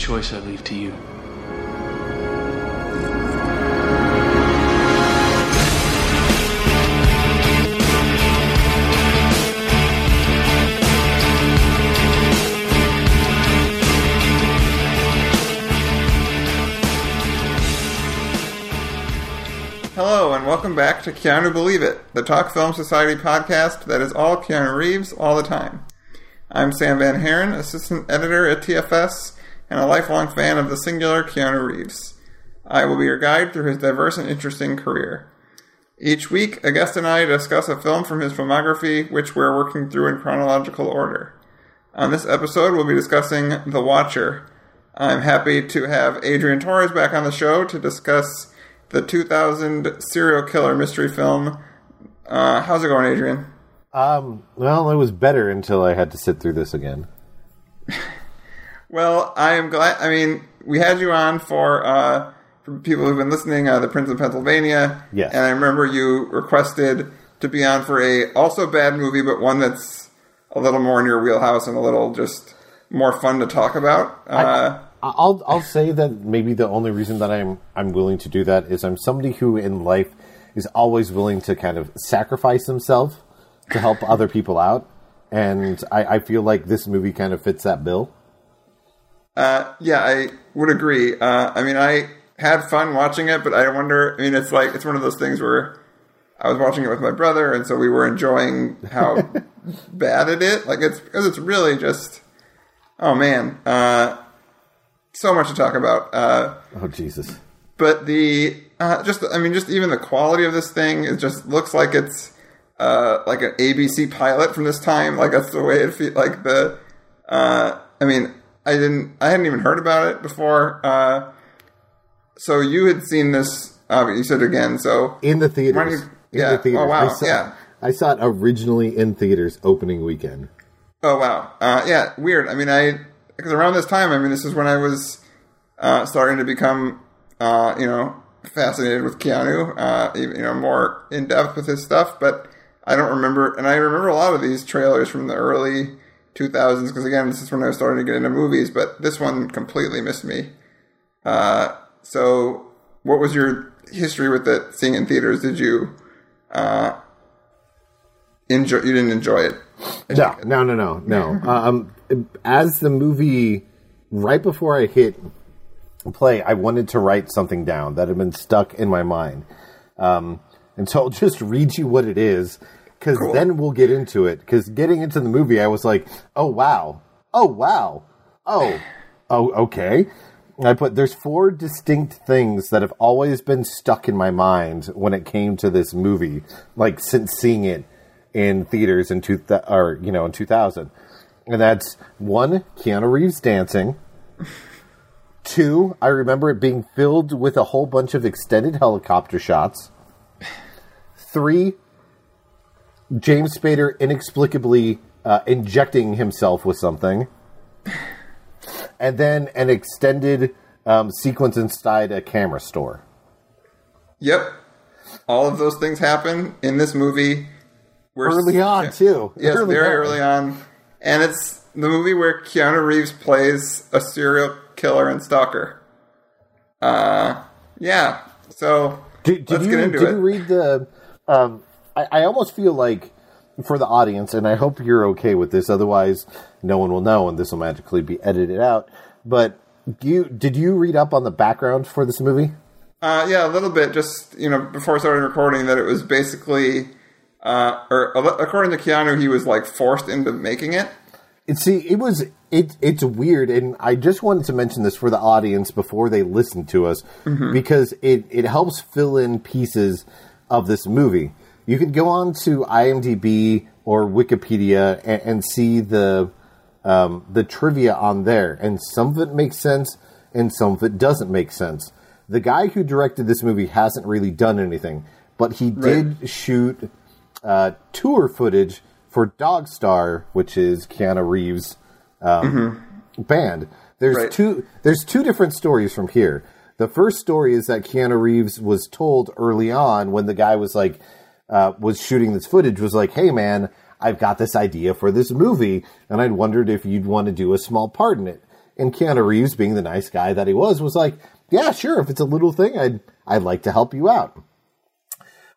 choice I leave to you. Hello, and welcome back to Keanu Believe It, the Talk Film Society podcast that is all Keanu Reeves all the time. I'm Sam Van Haren, assistant editor at TFS, and a lifelong fan of the singular Keanu Reeves. I will be your guide through his diverse and interesting career. Each week, a guest and I discuss a film from his filmography, which we're working through in chronological order. On this episode, we'll be discussing The Watcher. I'm happy to have Adrian Torres back on the show to discuss the 2000 serial killer mystery film. Uh, how's it going, Adrian? Um, well, it was better until I had to sit through this again. Well, I am glad. I mean, we had you on for uh, for people who've been listening, uh, the Prince of Pennsylvania. Yes. And I remember you requested to be on for a also bad movie, but one that's a little more in your wheelhouse and a little just more fun to talk about. Uh, I'll I'll say that maybe the only reason that I'm I'm willing to do that is I'm somebody who in life is always willing to kind of sacrifice himself to help other people out, and I, I feel like this movie kind of fits that bill. Uh, yeah, I would agree. Uh, I mean, I had fun watching it, but I wonder. I mean, it's like it's one of those things where I was watching it with my brother, and so we were enjoying how bad it is. Like it's because it's really just. Oh man, uh, so much to talk about. Uh, Oh Jesus! but the uh, just I mean, just even the quality of this thing it just looks like it's uh, like an ABC pilot from this time. Like that's the way it feels. Like the uh, I mean, I didn't I hadn't even heard about it before. Uh, so you had seen this. Uh, you said again. So In the theaters. you- In yeah. the theaters. Oh, wow. I saw, Yeah. I saw it originally in theaters opening weekend. Oh wow, uh, yeah, weird. I mean, I because around this time, I mean, this is when I was uh, starting to become, uh, you know, fascinated with Keanu, uh, you know, more in depth with his stuff. But I don't remember, and I remember a lot of these trailers from the early 2000s because again, this is when I was starting to get into movies. But this one completely missed me. Uh, so, what was your history with it? Seeing in theaters, did you uh, enjoy? You didn't enjoy it. No, no, no, no, no. um, as the movie, right before I hit play, I wanted to write something down that had been stuck in my mind. Um, and so I'll just read you what it is, because then we'll get into it. Because getting into the movie, I was like, oh, wow. Oh, wow. Oh, oh, okay. I put, there's four distinct things that have always been stuck in my mind when it came to this movie, like since seeing it in theaters in two th- or you know in 2000 and that's one keanu reeves dancing two i remember it being filled with a whole bunch of extended helicopter shots three james spader inexplicably uh, injecting himself with something and then an extended um, sequence inside a camera store Yep. All of those things happen in this movie. We're early on yeah. too Yes, Early very on. early on. And it's the movie where Keanu Reeves plays a serial killer and stalker. Uh, yeah. So Did, did let's you get into did it. you read the? Um, I, I almost feel like for the audience, and I hope you're okay with this. Otherwise, no one will know, and this will magically be edited out. But you did you read up on the background for this movie? Uh, yeah, a little bit. Just you know, before starting recording, that it was basically, uh, or according to Keanu, he was like forced into making it. And see, it was it. It's weird, and I just wanted to mention this for the audience before they listen to us because it it helps fill in pieces of this movie. You can go on to IMDb or Wikipedia and, and see the um, the trivia on there, and some of it makes sense, and some of it doesn't make sense. The guy who directed this movie hasn't really done anything, but he did shoot uh, tour footage for Dogstar, which is Keanu Reeves' um, band. There's Right. two. There's two different stories from here. The first story is that Keanu Reeves was told early on when the guy was like uh, was shooting this footage was like, "Hey man, I've got this idea for this movie, and I'd wondered if you'd want to do a small part in it." And Keanu Reeves, being the nice guy that he was, was like, "Yeah, sure. If it's a little thing, I'd I'd like to help you out."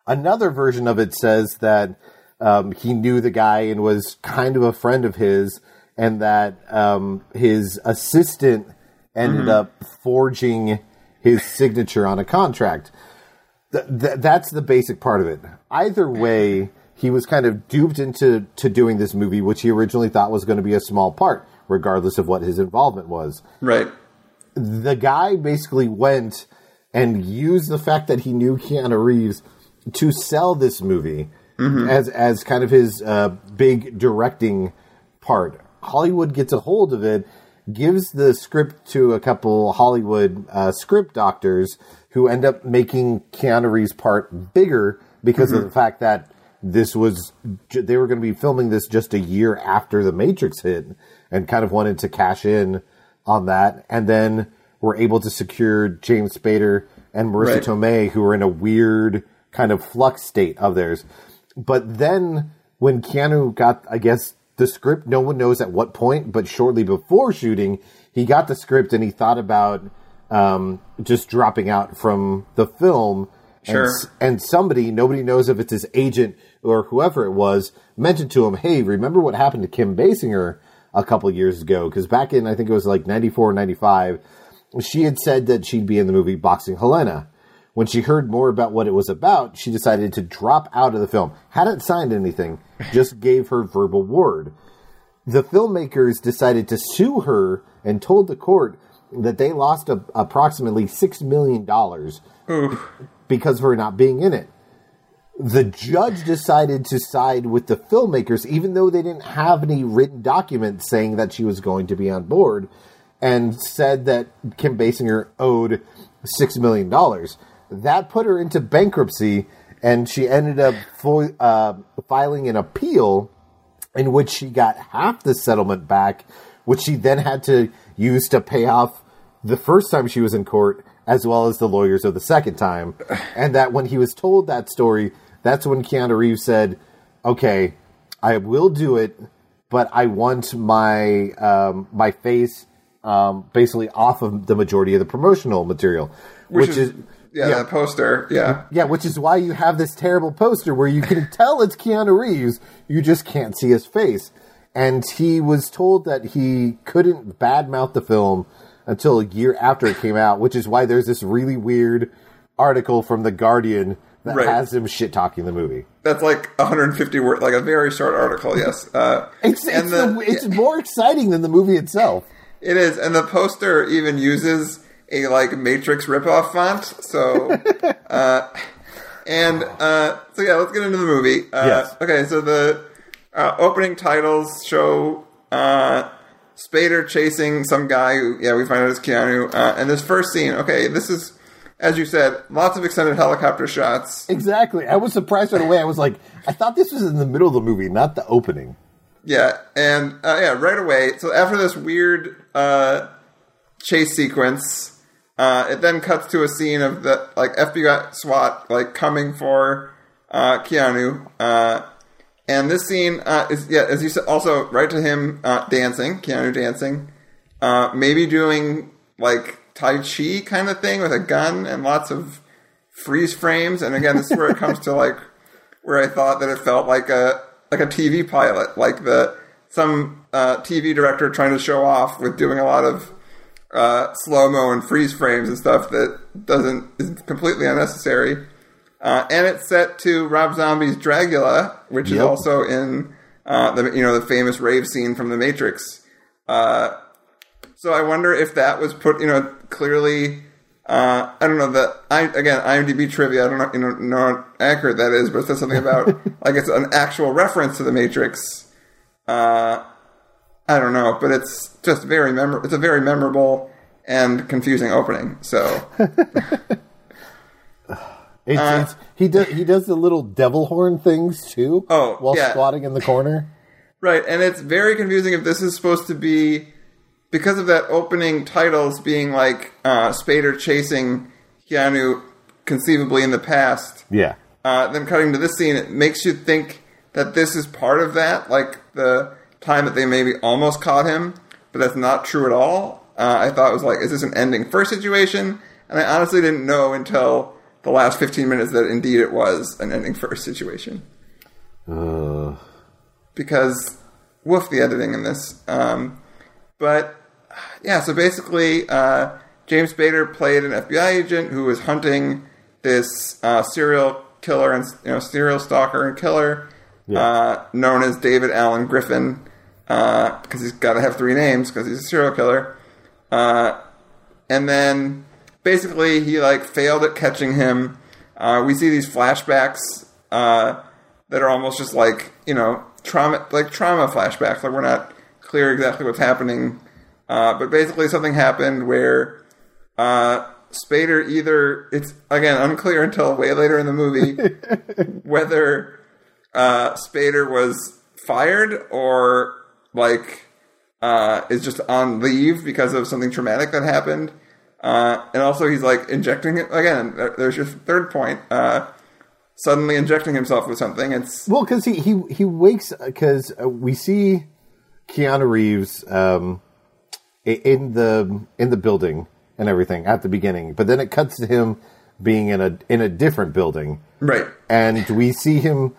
Another version of it says that um, he knew the guy and was kind of a friend of his, and that um, his assistant ended up forging his signature on a contract. Th- th- that's the basic part of it. Either way, he was kind of duped into to doing this movie, which he originally thought was going to be a small part, regardless of what his involvement was Right. the guy basically went and used the fact that he knew Keanu Reeves to sell this movie as as kind of his uh, big directing part. Hollywood gets a hold of it, gives the script to a couple Hollywood uh, script doctors who end up making Keanu Reeves' part bigger because of the fact that this was they were going to be filming this just a year after the Matrix hit, and kind of wanted to cash in on that, and then were able to secure James Spader and Marisa Right. Tomei, who were in a weird kind of flux state of theirs. But then when Keanu got, I guess, the script, no one knows at what point, but shortly before shooting, he got the script and he thought about um, just dropping out from the film. Sure. And, and somebody, nobody knows if it's his agent or whoever it was, mentioned to him, hey, remember what happened to Kim Basinger a couple years ago? Because back in, I think it was like 94 or 95, she had said that she'd be in the movie Boxing Helena. When she heard more about what it was about, she decided to drop out of the film. Hadn't signed anything, just gave her verbal word. The filmmakers decided to sue her and told the court that they lost a, approximately $6 million because of her not being in it. The judge decided to side with the filmmakers, even though they didn't have any written documents saying that she was going to be on board, and said that Kim Basinger owed $6 million. That put her into bankruptcy, and she ended up fo- uh, filing an appeal in which she got half the settlement back, which she then had to use to pay off the first time she was in court, as well as the lawyers of the second time. And that when he was told that story, that's when Keanu Reeves said, "Okay, I will do it, but I want my um, my face um, basically off of the majority of the promotional material, which, is." yeah, yeah. that poster. Yeah. Yeah, which is why you have this terrible poster where you can tell it's Keanu Reeves, you just can't see his face. And he was told that he couldn't badmouth the film until a year after it came out, which is why there's this really weird article from The Guardian that Right. has him shit talking the movie. That's like 150 word, like a very short article. Yes. Uh, It's, it's, the- the, it's more exciting than the movie itself. It is, and the poster even uses a like Matrix ripoff font. So, uh, and uh, so yeah, let's get into the movie. Uh, Yes. Okay, so the uh, opening titles show uh, Spader chasing some guy who, yeah, we find out is Keanu. Uh, and this first scene, okay, this is, as you said, lots of extended helicopter shots. Exactly. I was surprised right away. I was like, I thought this was in the middle of the movie, not the opening. Yeah, and uh, yeah, right away. So after this weird uh, chase sequence, uh, it then cuts to a scene of the like FBI SWAT like coming for uh, Keanu, uh, and this scene uh, is yeah, as you said, also right to him uh, dancing, Keanu dancing, uh, maybe doing like Tai Chi kind of thing with a gun and lots of freeze frames. And again, this is where it comes to like where I thought that it felt like a like a TV pilot, like the some uh, TV director trying to show off with doing a lot of uh, slow mo and freeze frames and stuff that doesn't is completely unnecessary. Uh, and it's set to Rob Zombie's Dragula, which is also in uh, the you know the famous rave scene from The Matrix. Uh, so I wonder if that was put you know clearly. Uh, I don't know that I again IMDb trivia. I don't know you know know how accurate that is, but it says something about like it's an actual reference to the Matrix. Uh, I don't know, but it's just very memor- It's a very memorable and confusing opening. So It's, Uh, it's, he does he does the little devil horn things too. Oh, while yeah. squatting in the corner. right, and it's very confusing if this is supposed to be because of that opening titles being like uh, Spader chasing Keanu conceivably in the past. Yeah, uh, then cutting to this scene, it makes you think that this is part of that, like the time that they maybe almost caught him, but that's not true at all. Uh, I thought it was like, is this an ending first situation? And I honestly didn't know until the last 15 minutes that indeed it was an ending first situation. uh, Because, woof, the editing in this. Um, but, yeah, so basically, uh, James Spader played an FBI agent who was hunting this uh, serial killer and you know serial stalker and killer Yeah. uh, known as David Allen Griffin because he's got to have three names because he's a serial killer. Uh, and then basically he like failed at catching him. Uh, we see these flashbacks uh, that are almost just like you know trauma like trauma flashbacks. Like we're not clear exactly what's happening, uh, but basically something happened where uh, Spader either it's again unclear until way later in the movie whether uh, Spader was fired or like uh, is just on leave because of something traumatic that happened. Uh, and also, he's like injecting it again. There's your third point. Uh, suddenly injecting himself with something. It's well, because he he he wakes because uh, we see Keanu Reeves um, in the in the building and everything at the beginning, but then it cuts to him being in a in a different building. right. and we see him.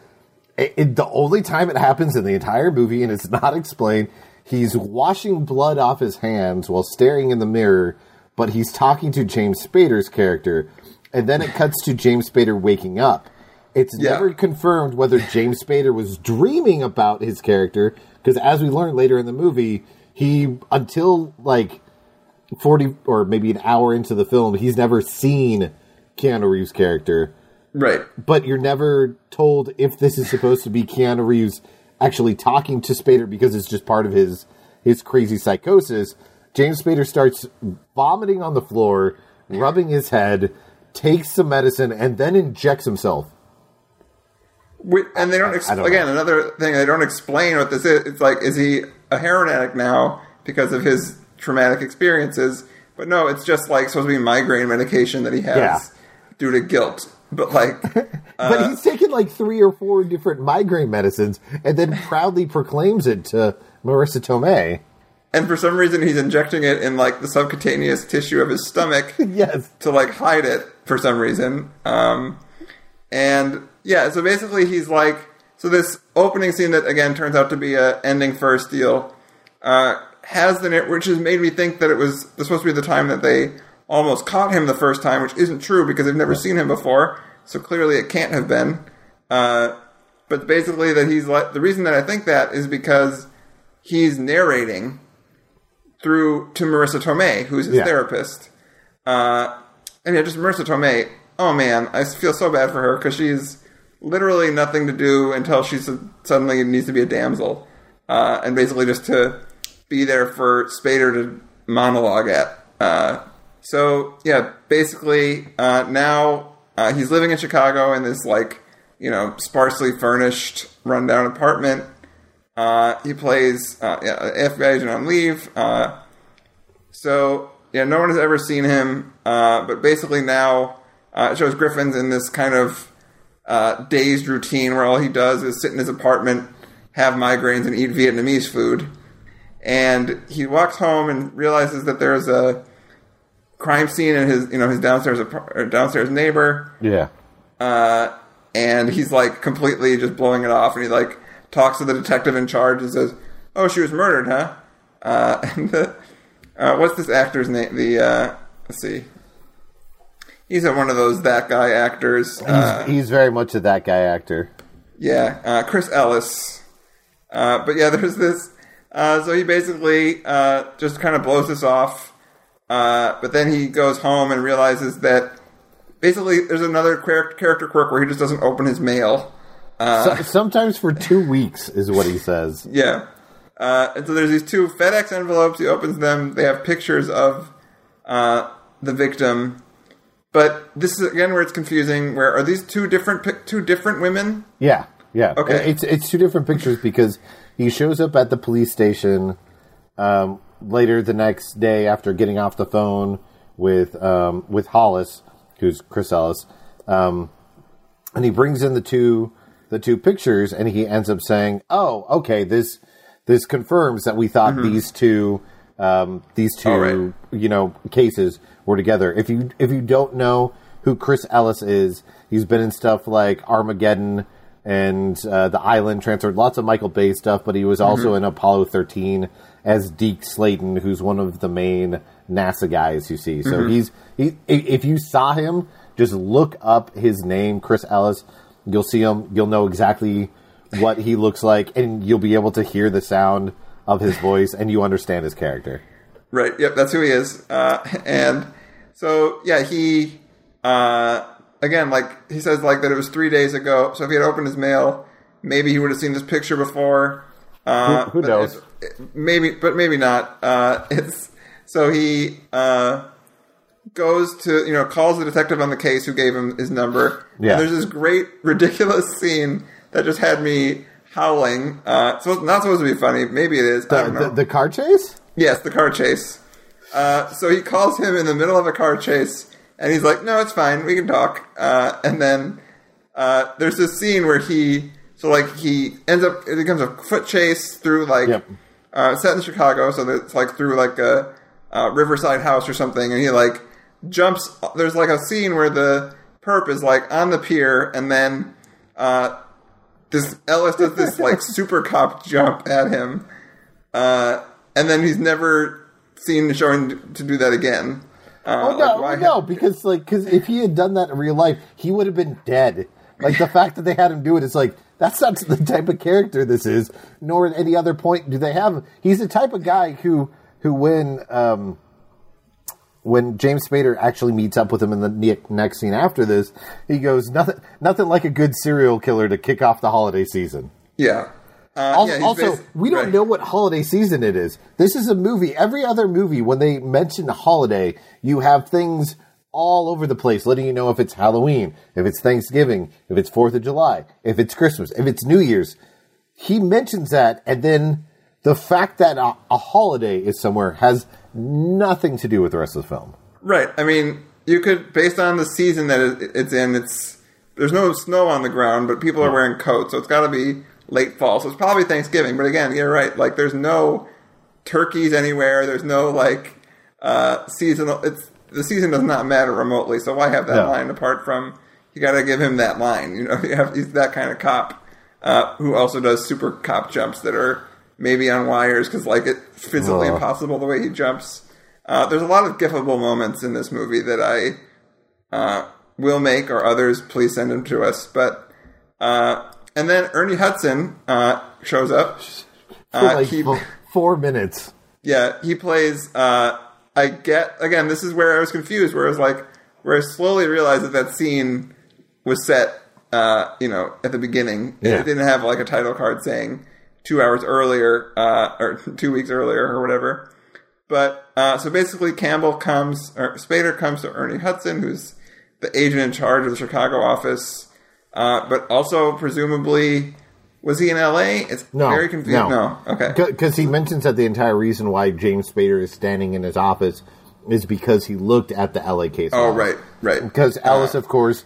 It, it- the only time it happens in the entire movie, and it's not explained. He's washing blood off his hands while staring in the mirror, but he's talking to James Spader's character, and then it cuts to James Spader waking up. It's Yeah. never confirmed whether James Spader was dreaming about his character, because as we learn later in the movie, he until like 40 or maybe an hour into the film, he's never seen Keanu Reeves' character Right. but you're never told if this is supposed to be Keanu Reeves actually talking to Spader because it's just part of his his crazy psychosis. James Spader starts vomiting on the floor, rubbing his head, takes some medicine, and then injects himself. And they don't, ex- don't again, know. another thing, they don't explain what this is. It's like, is he a heroin addict now because of his traumatic experiences? But no, it's just like supposed to be migraine medication that he has Yeah. due to guilt. But like, but he's taken like three or four different migraine medicines and then proudly proclaims it to Marisa Tomei. and for some reason he's injecting it in like the subcutaneous tissue of his stomach Yes. to like hide it for some reason. Um, and yeah, so basically he's like, so this opening scene that again turns out to be a ending first deal, uh, has the which has made me think that it was supposed to be the time that they almost caught him the first time, which isn't true because they've never seen him before. So clearly it can't have been. Uh, but basically that he's like the reason that I think that is because he's narrating through to Marisa Tomei, who's his Yeah. therapist. Uh, and yeah, just Marisa Tomei. Oh man, I feel so bad for her because she's literally nothing to do until she suddenly needs to be a damsel, uh, and basically just to be there for Spader to monologue at. Uh, so yeah, basically uh, now uh, he's living in Chicago in this like you know sparsely furnished, rundown apartment. Uh, he plays uh, yeah, FBI agent on leave. Uh, so yeah, no one has ever seen him. Uh, but basically now it shows Griffin's in this kind of dazed routine where all he does is sit in his apartment, have migraines, and eat Vietnamese food. And he walks home and realizes that there's a crime scene and his you know his downstairs downstairs neighbor Yeah. uh, and he's like completely just blowing it off, and he like talks to the detective in charge and says, "Oh, she was murdered, huh?" Uh, and the, uh, what's this actor's name? The uh, let's see, he's one of those that guy actors. Uh, He's, he's very much a that guy actor. yeah, uh, Chris Ellis. Uh, but yeah, there's this. Uh, so he basically uh, just kind of blows this off. Uh, but then he goes home and realizes that basically there's another character quirk where he just doesn't open his mail. Uh, So, sometimes for two weeks is what he says. Yeah. Uh, and so there's these two FedEx envelopes. He opens them. They have pictures of uh, the victim. But this is again where it's confusing. Where are these two different two different women? Yeah, yeah. Okay. It's it's two different pictures because he shows up at the police station um, later the next day after getting off the phone with um, with Hollis, who's Chris Ellis, um, and he brings in the two the two pictures, and he ends up saying, "Oh, okay, this this confirms that we thought these two um, these two right. you know cases were together. If you if you don't know who Chris Ellis is, he's been in stuff like Armageddon and uh, The Island, Transformers lots of Michael Bay stuff, but he was also in Apollo 13 as Deke Slayton, who's one of the main NASA guys you see. So he's he. If you saw him, just look up his name, Chris Ellis. You'll see him. You'll know exactly what he looks like, and you'll be able to hear the sound of his voice, and you understand his character. Right. Yep. That's who he is. Uh, and so yeah, he uh, again like he says like that it was three days ago. So if he had opened his mail, maybe he would have seen this picture before. Uh, Who- who knows? Maybe, but maybe not. Uh, it's so he uh, goes to you know calls the detective on the case who gave him his number. Yeah. And there's this great ridiculous scene that just had me howling. Uh, so it's not supposed to be funny. Maybe it is. I The, don't know. the, the car chase? Yes, the car chase. Uh, so he calls him in the middle of a car chase, and he's like, "No, it's fine. We can talk." Uh, and then uh, there's this scene where he, so like he ends up, it becomes a foot chase through like Yep. uh, set in Chicago, so it's like through like a, uh Riverside house or something, and he like jumps. There's like a scene where the perp is like on the pier, and then uh, this Ellis does this like super cop jump at him, uh, and then he's never seen showing to do that again. Uh, Oh no, like, why no, because like, because if he had done that in real life, he would have been dead. Like the fact that they had him do it is like that's not the type of character this is. Nor at any other point do they have. He's the type of guy who who when um, when James Spader actually meets up with him in the next scene after this, he goes nothing nothing like a good serial killer to kick off the holiday season. yeah. Uh, Also, yeah, also we don't right. know what holiday season it is. This is a movie. Every other movie, when they mention a holiday, you have things all over the place letting you know if it's Halloween, if it's Thanksgiving, if it's Fourth of July, if it's Christmas, if it's New Year's. He mentions that, and then the fact that a, a holiday is somewhere has nothing to do with the rest of the film. Right. I mean, you could, based on the season that it's in, it's there's no snow on the ground, but people are wearing coats, so it's got to be late fall. So it's probably Thanksgiving. But again, you're right. Like, there's no turkeys anywhere. There's no like uh, seasonal. It's the season does not matter remotely. So why have that No. line apart from? You got to give him that line. You know, you have he's that kind of cop uh, who also does super cop jumps that are maybe on wires because like it's physically impossible the way he jumps. Uh, there's a lot of gifable moments in this movie that I uh, will make, or others, please send them to us. But uh, and then Ernie Hudson uh, shows up. For Uh, like he, four, four minutes. yeah, he plays. Uh, I get again. This is where I was confused. Where I was like, where I slowly realized that that scene was set. Uh, you know, at the beginning, Yeah. it didn't have like a title card saying two hours earlier uh, or two weeks earlier or whatever. But uh, so basically, Campbell comes or Spader comes to Ernie Hudson, who's the agent in charge of the Chicago office, uh, but also presumably was he in L.A.? It's No, very confusing. no. no. okay. Because he mentions that the entire reason why James Spader is standing in his office is because he looked at the LA case. Oh, right, right. Because uh, Ellis, of course,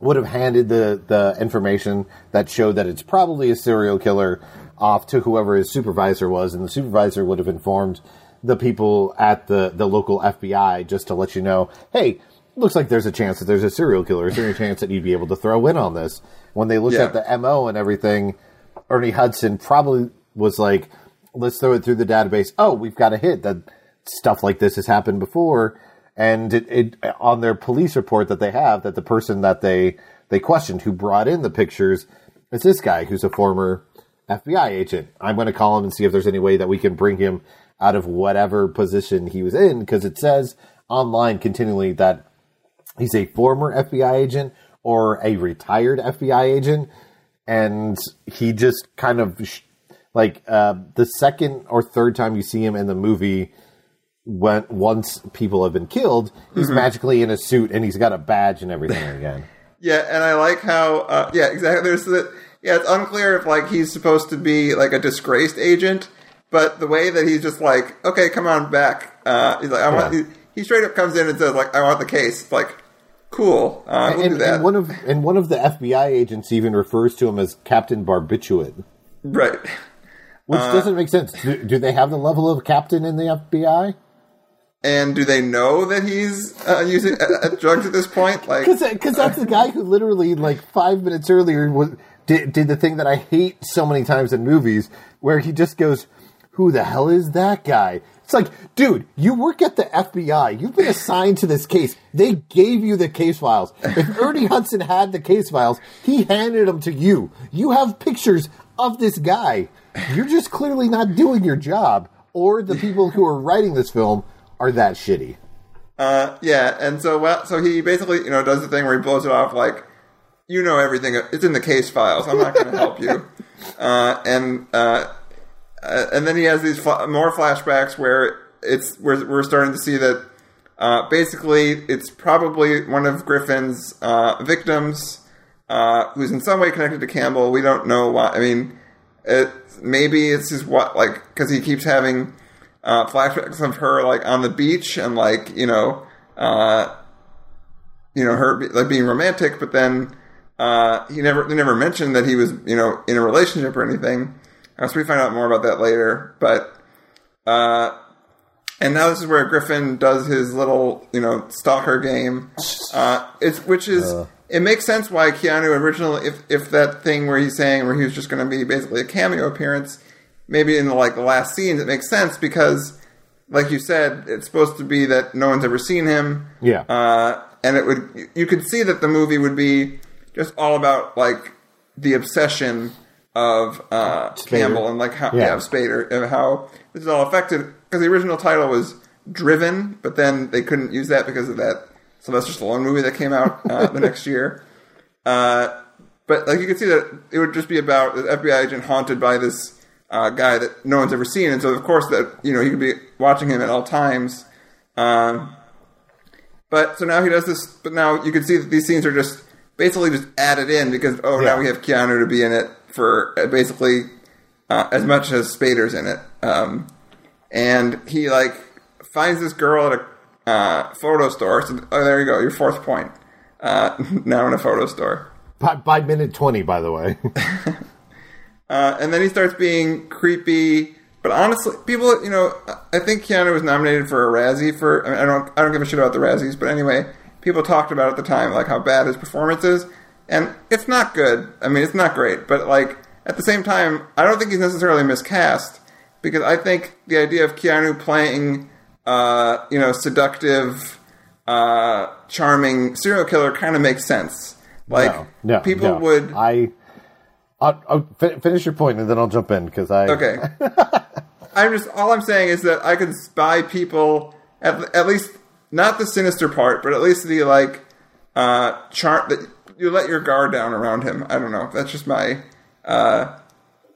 would have handed the, the information that showed that it's probably a serial killer off to whoever his supervisor was, and the supervisor would have informed the people at the, the local FBI just to let you know, hey, looks like there's a chance that there's a serial killer. Is there any chance that you'd be able to throw in on this? When they looked Yeah. at the MO and everything, Ernie Hudson probably was like, let's throw it through the database. Oh, we've got a hit that stuff like this has happened before. And it, it on their police report that they have that the person that they they questioned who brought in the pictures is this guy who's a former FBI agent. I'm going to call him and see if there's any way that we can bring him out of whatever position he was in because it says online continually that he's a former FBI agent or a retired FBI agent, and he just kind of sh- Like uh, the second or third time you see him in the movie, when once people have been killed, he's Mm-hmm. magically in a suit and he's got a badge and everything again. Yeah, and I like how uh, yeah, exactly. There's the yeah, it's unclear if like he's supposed to be like a disgraced agent, but the way that he's just like, okay, come on back. Uh, he's like, I want. Yeah. He, he straight up comes in and says like, I want the case. Like, cool, uh, we'll do and, that. and one of and one of the FBI agents even refers to him as Captain Barbiturate, right. which Uh, doesn't make sense. Do, do they have the level of captain in the FBI? And do they know that he's uh, using uh, uh, drugs at this point? Like, Because that's the guy who literally like five minutes earlier was did, did the thing that I hate so many times in movies, where he just goes, "Who the hell is that guy?" It's like, dude, you work at the FBI. You've been assigned to this case. They gave you the case files. If Ernie Hudson had the case files, he handed them to you. You have pictures of this guy. You're just clearly not doing your job, or the people who are writing this film are that shitty. Uh, yeah, and so well, so he basically you know does the thing where he blows it off like, you know everything. It's in the case files. I'm not going to help you. Uh, and uh, uh, and then he has these fl- more flashbacks where it's we're we're starting to see that uh, basically it's probably one of Griffin's uh, victims uh, who's in some way connected to Campbell. We don't know why. I mean, it, maybe it's just what like because he keeps having uh, flashbacks of her like on the beach and like you know uh, you know her like being romantic, but then he never they never mentioned that he was you know in a relationship or anything. Uh, so we find out more about that later, but. Uh, and now this is where Griffin does his little, you know, stalker game. Uh, it's which is it makes sense why Keanu originally, if if that thing where he's saying where he was just going to be basically a cameo appearance, maybe in the, like the last scenes, it makes sense because, like you said, it's supposed to be that no one's ever seen him. Yeah. Uh, and it would you could see that the movie would be just all about like the obsession of uh, Campbell and like how yeah, Yeah. of Spader and how this is all affected because the original title was Driven, but then they couldn't use that because of that Sylvester Stallone movie that came out uh, the next year. Uh, but like you could see that it would just be about the FBI agent haunted by this uh, guy that no one's ever seen, and so of course that you know he could be watching him at all times. Um, but so now he does this. But now you can see that these scenes are just basically just added in because oh now we have Keanu to be in it for uh, basically uh, as much as Spader's in it. Um, and he like finds this girl at a uh, photo store. So, oh, there you go, your fourth point. Uh, now in a photo store. By, by minute 20, by the way. Uh, and then he starts being creepy. But honestly, people, you know, I think Keanu was nominated for a Razzie for. I, mean, I don't, I don't give a shit about the Razzies, but anyway, people talked about at the time like how bad his performance is, and it's not good. I mean, it's not great, but like at the same time, I don't think he's necessarily miscast because I think the idea of Keanu playing, uh, you know, seductive, uh, charming serial killer kind of makes sense. Like no, no, people no. would. I. I'll, I'll fi- finish your point and then I'll jump in because I. Okay. I'm just all I'm saying is that I can spy people at at least not the sinister part, but at least the like uh chart that you let your guard down around him. I don't know. That's just my uh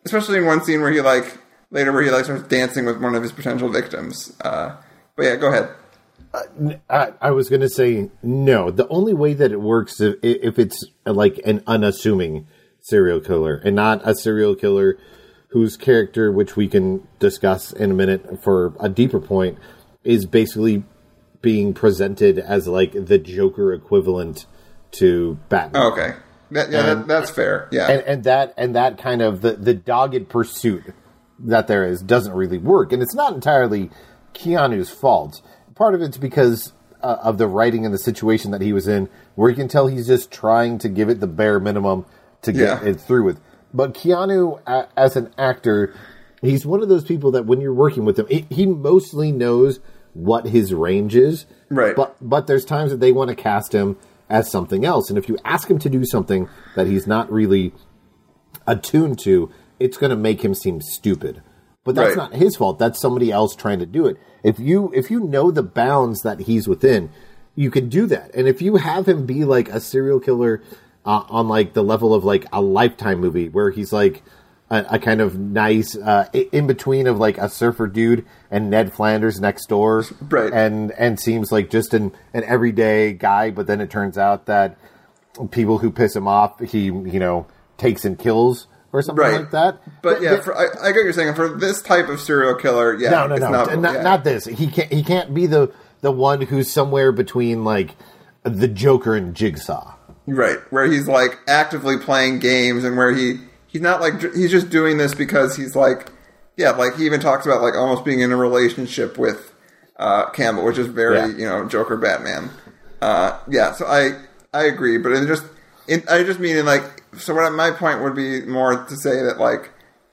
especially in one scene where he like later where he like starts dancing with one of his potential victims. Uh but yeah, go ahead. I, I was going to say no. The only way that it works if, if it's like an unassuming serial killer and not a serial killer whose character, which we can discuss in a minute for a deeper point, is basically being presented as like the Joker equivalent to Batman. Okay. That, yeah, that, that's fair. Yeah. and, and that and that kind of the, the dogged pursuit that there is doesn't really work and it's not entirely keanu's fault part of it's because uh, of the writing and the situation that he was in where you can tell he's just trying to give it the bare minimum to get Yeah. it through with but keanu as an actor he's one of those people that when you're working with him he, he mostly knows what his range is Right. but but there's times that they want to cast him as something else and if you ask him to do something that he's not really attuned to, it's going to make him seem stupid. But that's Right. not his fault. That's somebody else trying to do it. If you if you know the bounds that he's within, you can do that. And if you have him be like a serial killer uh, on like the level of like a lifetime movie where he's like a, a kind of nice uh, in between of like a surfer dude and Ned Flanders next door, Right. And and seems like just an an everyday guy, but then it turns out that people who piss him off, he you know takes and kills or something Right. like that. But yeah, for, I, I get what you're saying. For this type of serial killer, yeah, no, no, it's no, not, not, yeah. not, this. He can't. He can't be the the one who's somewhere between like the Joker and Jigsaw. Right, where he's like actively playing games and where he he's not like he's just doing this because he's like yeah, like he even talks about like almost being in a relationship with uh, Campbell, which is very Yeah. you know Joker Batman. Uh, yeah, so I I agree, but it just it, I just mean in like so what my point would be more to say that like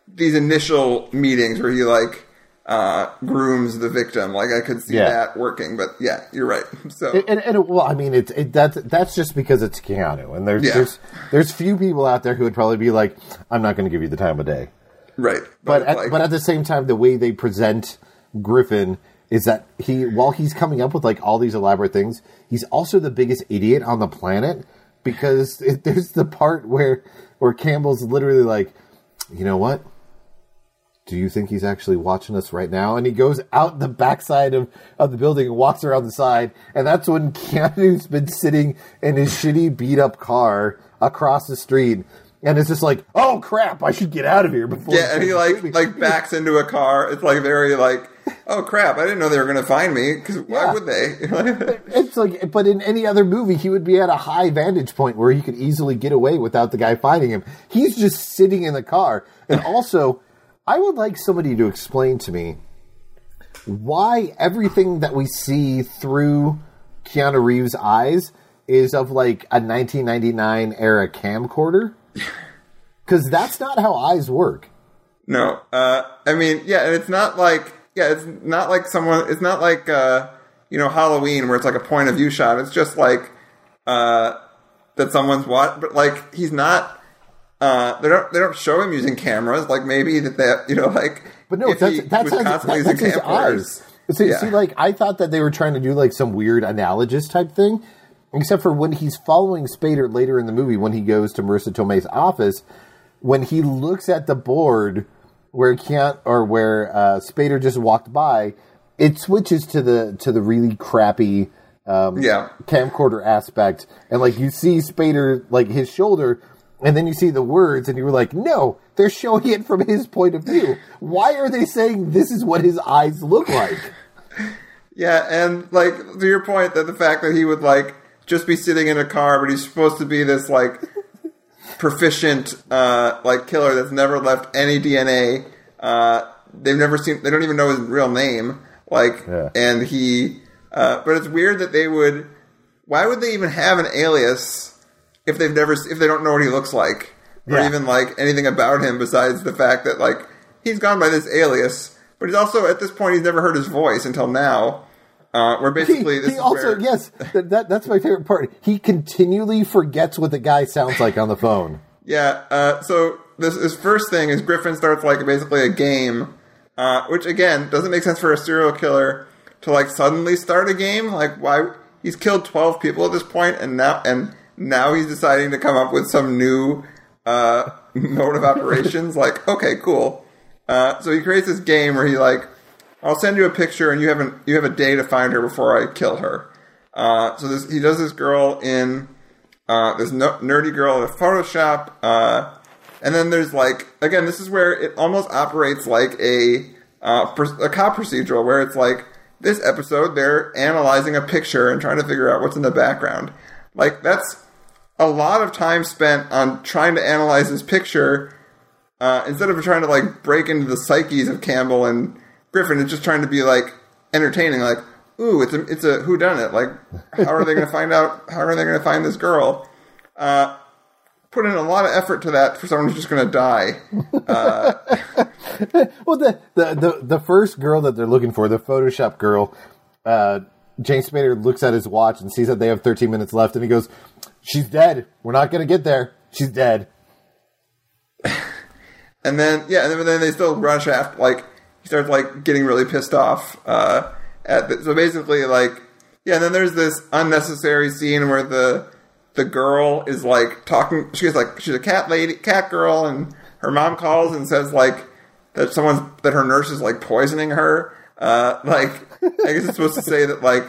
these initial meetings where he like uh, grooms the victim, like I could see Yeah. that working, but yeah, you're right. So And, and it, well, I mean, it's it, that's that's just because it's Keanu, and there's Yeah. there's there's few people out there who would probably be like, I'm not going to give you the time of day. right, But it's at, like- but at the same time, the way they present Griffin is that he, while he's coming up with like all these elaborate things, he's also the biggest idiot on the planet because it, there's the part where where Campbell's literally like, you know what? Do you think he's actually watching us right now? And he goes out the backside of, of the building and walks around the side. And that's when Keanu's been sitting in his shitty beat up car across the street. And it's just like, oh crap, I should get out of here before. Yeah, and he like like backs into a car. It's like very like, oh crap! I didn't know they were going to find me because why Yeah. would they? It's like, but in any other movie, he would be at a high vantage point where he could easily get away without the guy finding him. He's just sitting in the car. And also, I would like somebody to explain to me why everything that we see through Keanu Reeves' eyes is of like a 1999 era camcorder. Because that's not how eyes work. no, uh, I mean, yeah, and it's not like yeah, it's not like someone. It's not like uh, you know Halloween where it's like a point of view shot. It's just like uh, that someone's what, but like he's not. Uh, they don't. They don't show him using cameras. Like maybe that they, you know, like. But no, that's he that's, that's, constantly that's his eyes. See, Yeah. see, like I thought that they were trying to do like some weird analogous type thing, except for when he's following Spader later in the movie when he goes to Marisa Tomei's office, when he looks at the board where can't or where uh, Spader just walked by, it switches to the to the really crappy um, Yeah. camcorder aspect, and like you see Spader like his shoulder, and then you see the words, and you were like, no, they're showing it from his point of view. Why are they saying this is what his eyes look like? Yeah, and like to your point that the fact that he would like just be sitting in a car, but he's supposed to be this like proficient uh, like killer that's never left any DNA. Uh, they've never seen. They don't even know his real name. Like, Yeah. and he. Uh, but it's weird that they would. Why would they even have an alias if they've never if they don't know what he looks like or Yeah. even like anything about him besides the fact that like he's gone by this alias, but he's also at this point he's never heard his voice until now. Uh, where He, basically this he is also where, yes, that, that that's my favorite part. He continually forgets what the guy sounds like on the phone. Yeah. Uh, so this his first thing is Griffin starts like basically a game, uh, which again doesn't make sense for a serial killer to like suddenly start a game. Like why he's killed twelve people at this point, and now and now he's deciding to come up with some new uh, mode of operations. like okay, cool. Uh, so he creates this game where he like, I'll send you a picture, and you have an, you have a day to find her before I kill her. Uh, so this he does this girl in uh, this no- nerdy girl at Photoshop, uh, and then there's like again, this is where it almost operates like a uh, a cop procedural, where it's like this episode they're analyzing a picture and trying to figure out what's in the background. Like that's a lot of time spent on trying to analyze this picture uh, instead of trying to like break into the psyches of Campbell and Griffin. It's just trying to be like entertaining, like ooh, it's a it's a who done it. Like how are they going to find out? How are they going to find this girl? Uh, put in a lot of effort to that for someone who's just going to die. Well, the, the the the first girl that they're looking for, the Photoshop girl, uh, James Spader looks at his watch and sees that they have 13 minutes left, and he goes, "She's dead. We're not to get there. She's dead." And then yeah, and then they still rush after like he starts like getting really pissed off. Uh, at the, so basically like yeah, and then there's this unnecessary scene where the the girl is like talking. She's like she's a cat lady, cat girl, and her mom calls and says like that someone's that her nurse is like poisoning her. Uh, like I guess it's supposed to say that like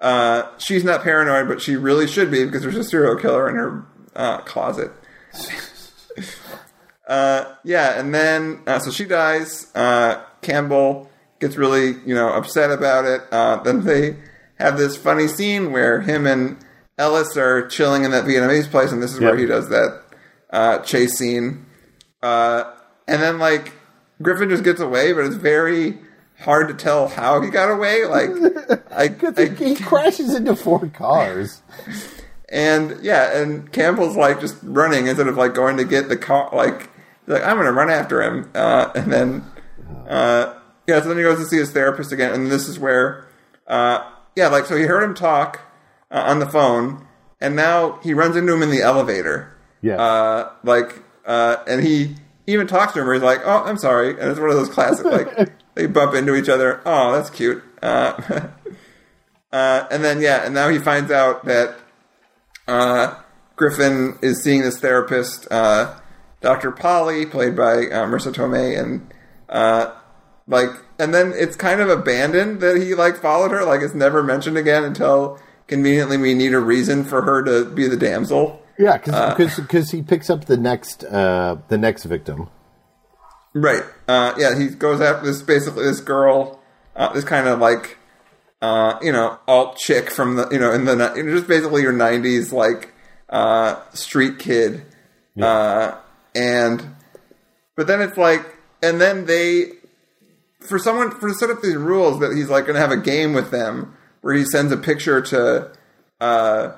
uh, she's not paranoid, but she really should be because there's a serial killer in her uh, closet. uh, yeah, and then uh, so she dies. Uh, Campbell gets really you know upset about it. Uh, then they have this funny scene where him and Ellis are chilling in that Vietnamese place, and this is where he does that uh, chase scene. Uh, and then like Griffin just gets away, but it's very hard to tell how he got away. Like I, I he crashes into four cars. and yeah, and Campbell's like just running instead of like going to get the car. Like, like I'm gonna run after him, uh, and then uh, yeah. So then he goes to see his therapist again, and this is where uh, yeah, like so he heard him talk uh, on the phone, and now he runs into him in the elevator. Yeah, Uh, like, uh, and he even talks to him where he's like, "Oh, I'm sorry," and it's one of those classic like they bump into each other. Oh, that's cute. Uh, uh, and then yeah, and now he finds out that uh, Griffin is seeing this therapist, uh, Dr. Polly, played by uh, Marisa Tomei, and uh, like, and then it's kind of abandoned that he like followed her. Like, it's never mentioned again until conveniently we need a reason for her to be the damsel. Yeah, because he picks up the next uh, the next victim. Right. Uh, yeah, he goes after this basically this girl, uh, this kind of like, uh, you know, alt chick from the, you know, in the, you know, just basically your 90s, like, uh, street kid. Uh, and, but then it's like, and then they, for someone, for set up these rules that he's like going to have a game with them where he sends a picture to, uh,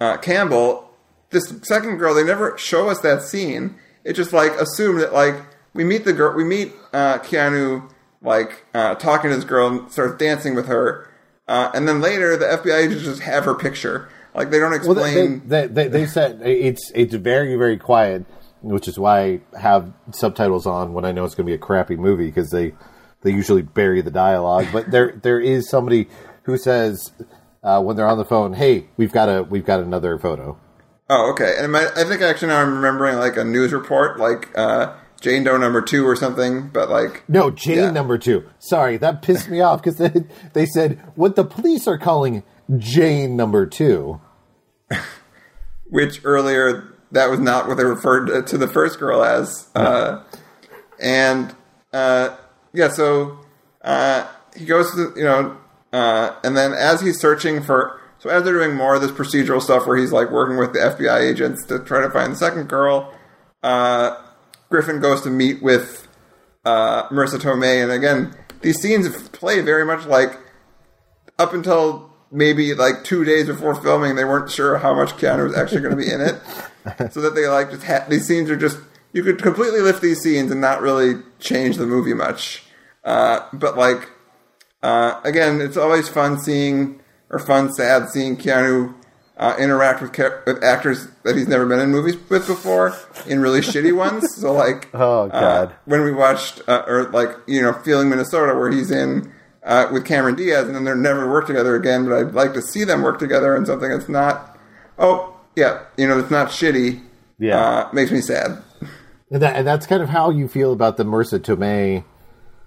uh, Campbell, this second girl, they never show us that scene. It just like assumed that like we meet the girl, we meet uh, Keanu like uh, talking to this girl and starts dancing with her, uh, and then later the FBI agents just have her picture. Like they don't Well, explain. they, they, they, they said it's it's very very quiet, which is why I have subtitles on when I know it's going to be a crappy movie because they they usually bury the dialogue. But there there is somebody who says uh, when they're on the phone, "Hey, we've got a we've got another photo." oh, okay. And my, I think actually now I'm remembering like a news report, like uh, Jane Doe number two or something. But like No, Jane Yeah. number two. Sorry, that pissed me off because they, they said what the police are calling Jane number two. which earlier that was not what they referred to, to the first girl as. Uh, and uh, yeah, so uh, he goes to you know, uh, and then as he's searching for, so as they're doing more of this procedural stuff where he's like working with the FBI agents to try to find the second girl, uh, Griffin goes to meet with uh, Marisa Tomei, and again, these scenes play very much like up until maybe like two days before filming, they weren't sure how much Keanu was actually going to be in it. so that they like just ha- these scenes are just you could completely lift these scenes and not really change the movie much. Uh, but like uh, again, it's always fun seeing or fun, sad seeing Keanu uh, interact with, cha- with actors that he's never been in movies with before in really shitty ones. So like, Oh, God. uh, when we watched uh, or like you know, feeling Minnesota, where he's in uh, with Cameron Diaz, and then they're never work together again. But I'd like to see them work together in something that's not. Oh yeah, you know, it's not shitty. Yeah. uh, makes me sad. And, that, and that's kind of how you feel about the Marisa Tomei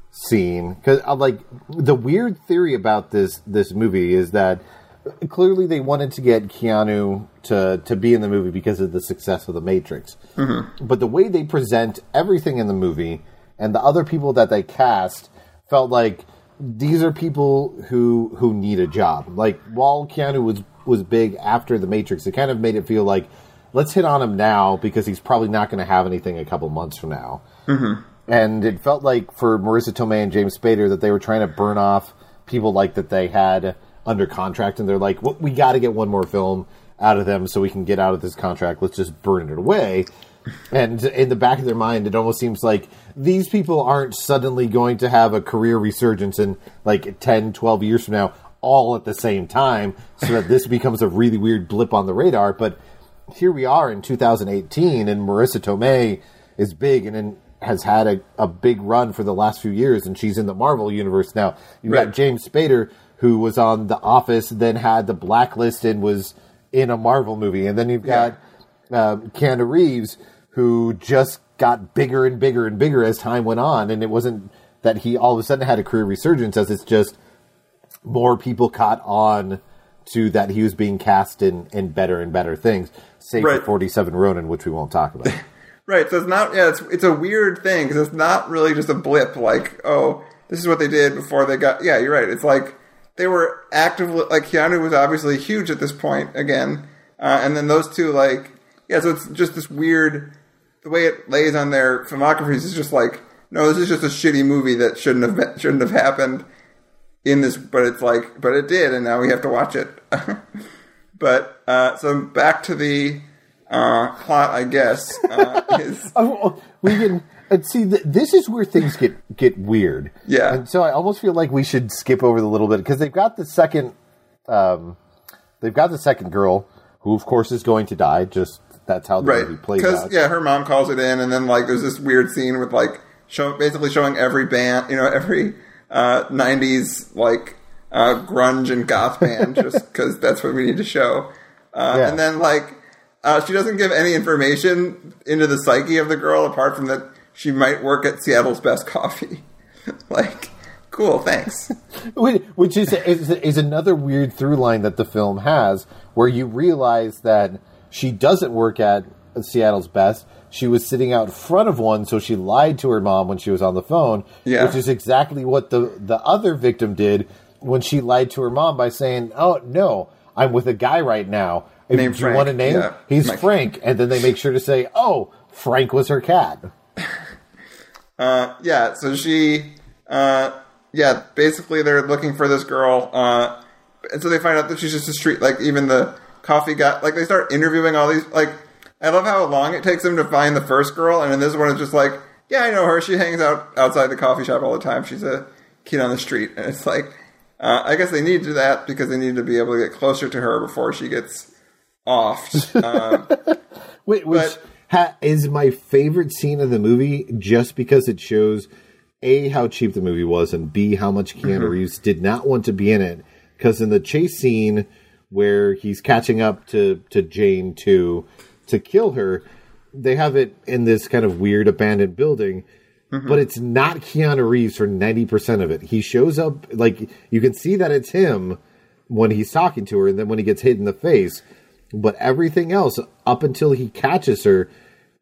scene because like the weird theory about this this movie is that clearly they wanted to get Keanu to to be in the movie because of the success of the Matrix. Mm-hmm. But the way they present everything in the movie and the other people that they cast felt like these are people who who need a job. Like while Keanu was was big after the Matrix, it kind of made it feel like let's hit on him now because he's probably not going to have anything a couple months from now. Mm-hmm. And it felt like for Marisa Tomei and James Spader that they were trying to burn off people like that they had under contract, and they're like, well, "We got to get one more film out of them so we can get out of this contract. Let's just burn it away." And in the back of their mind, it almost seems like these people aren't suddenly going to have a career resurgence in like 10, 12 years from now, all at the same time, so that this becomes a really weird blip on the radar. But here we are in 2018, and Marisa Tomei is big and in, has had a, a big run for the last few years, and she's in the Marvel universe now. You've Right. got James Spader, who was on The Office, then had the Blacklist and was in a Marvel movie, and then you've got um, Keanu Reeves, who just got bigger and bigger and bigger as time went on, and it wasn't that he all of a sudden had a career resurgence, as it's just more people caught on to that he was being cast in in better and better things. Save Right. for Forty Seven Ronin, which we won't talk about. Right, so it's not. Yeah, it's it's a weird thing because it's not really just a blip. Like, oh, this is what they did before they got. Yeah, you're right. It's like they were actively like Keanu was obviously huge at this point again, uh, and then those two like yeah. So it's just this weird. The way it lays on their filmographies is just like no, this is just a shitty movie that shouldn't have been, shouldn't have happened in this, but it's like but it did, and now we have to watch it. but uh, so back to the uh, plot, I guess. Uh, is, Oh, we can and see. Th- this is where things get get weird. Yeah. and so I almost feel like we should skip over the little bit because they've got the second, um, they've got the second girl who, of course, is going to die. Just that's how the right movie plays out. yeah her mom calls it in and then like there's this weird scene with like show basically showing every band you know every uh 90s like uh grunge and goth band just because that's what we need to show uh Yeah. and then like uh she doesn't give any information into the psyche of the girl apart from that she might work at seattle's best coffee like cool thanks Which which is, is is another weird through line that the film has, where you realize that she doesn't work at Seattle's Best. She was sitting out front of one, so she lied to her mom when she was on the phone. Yeah. which is exactly what the the other victim did when she lied to her mom by saying, "Oh no, I'm with a guy right now." If Named you Frank, want a name, yeah. he's Mike. Frank, and then they make sure to say, "Oh, Frank was her cat." Uh, yeah, so she, uh, yeah, basically they're looking for this girl, uh, and so they find out that she's just a street, like even the coffee guy, like they start interviewing all these, like, I love how long it takes them to find the first girl, and in this one it's just like, yeah, I know her, she hangs out outside the coffee shop all the time, she's a kid on the street, and it's like, uh, I guess they need to do that because they need to be able to get closer to her before she gets offed. Um, Wait, which But- ha- is my favorite scene of the movie just because it shows a how cheap the movie was and b how much Keanu Mm-hmm. Reeves did not want to be in it because in the chase scene where he's catching up to to Jane to to kill her, they have it in this kind of weird abandoned building. Mm-hmm. But it's not Keanu Reeves for ninety percent of it. He shows up like you can see that it's him when he's talking to her, and then when he gets hit in the face. But everything else, up until he catches her,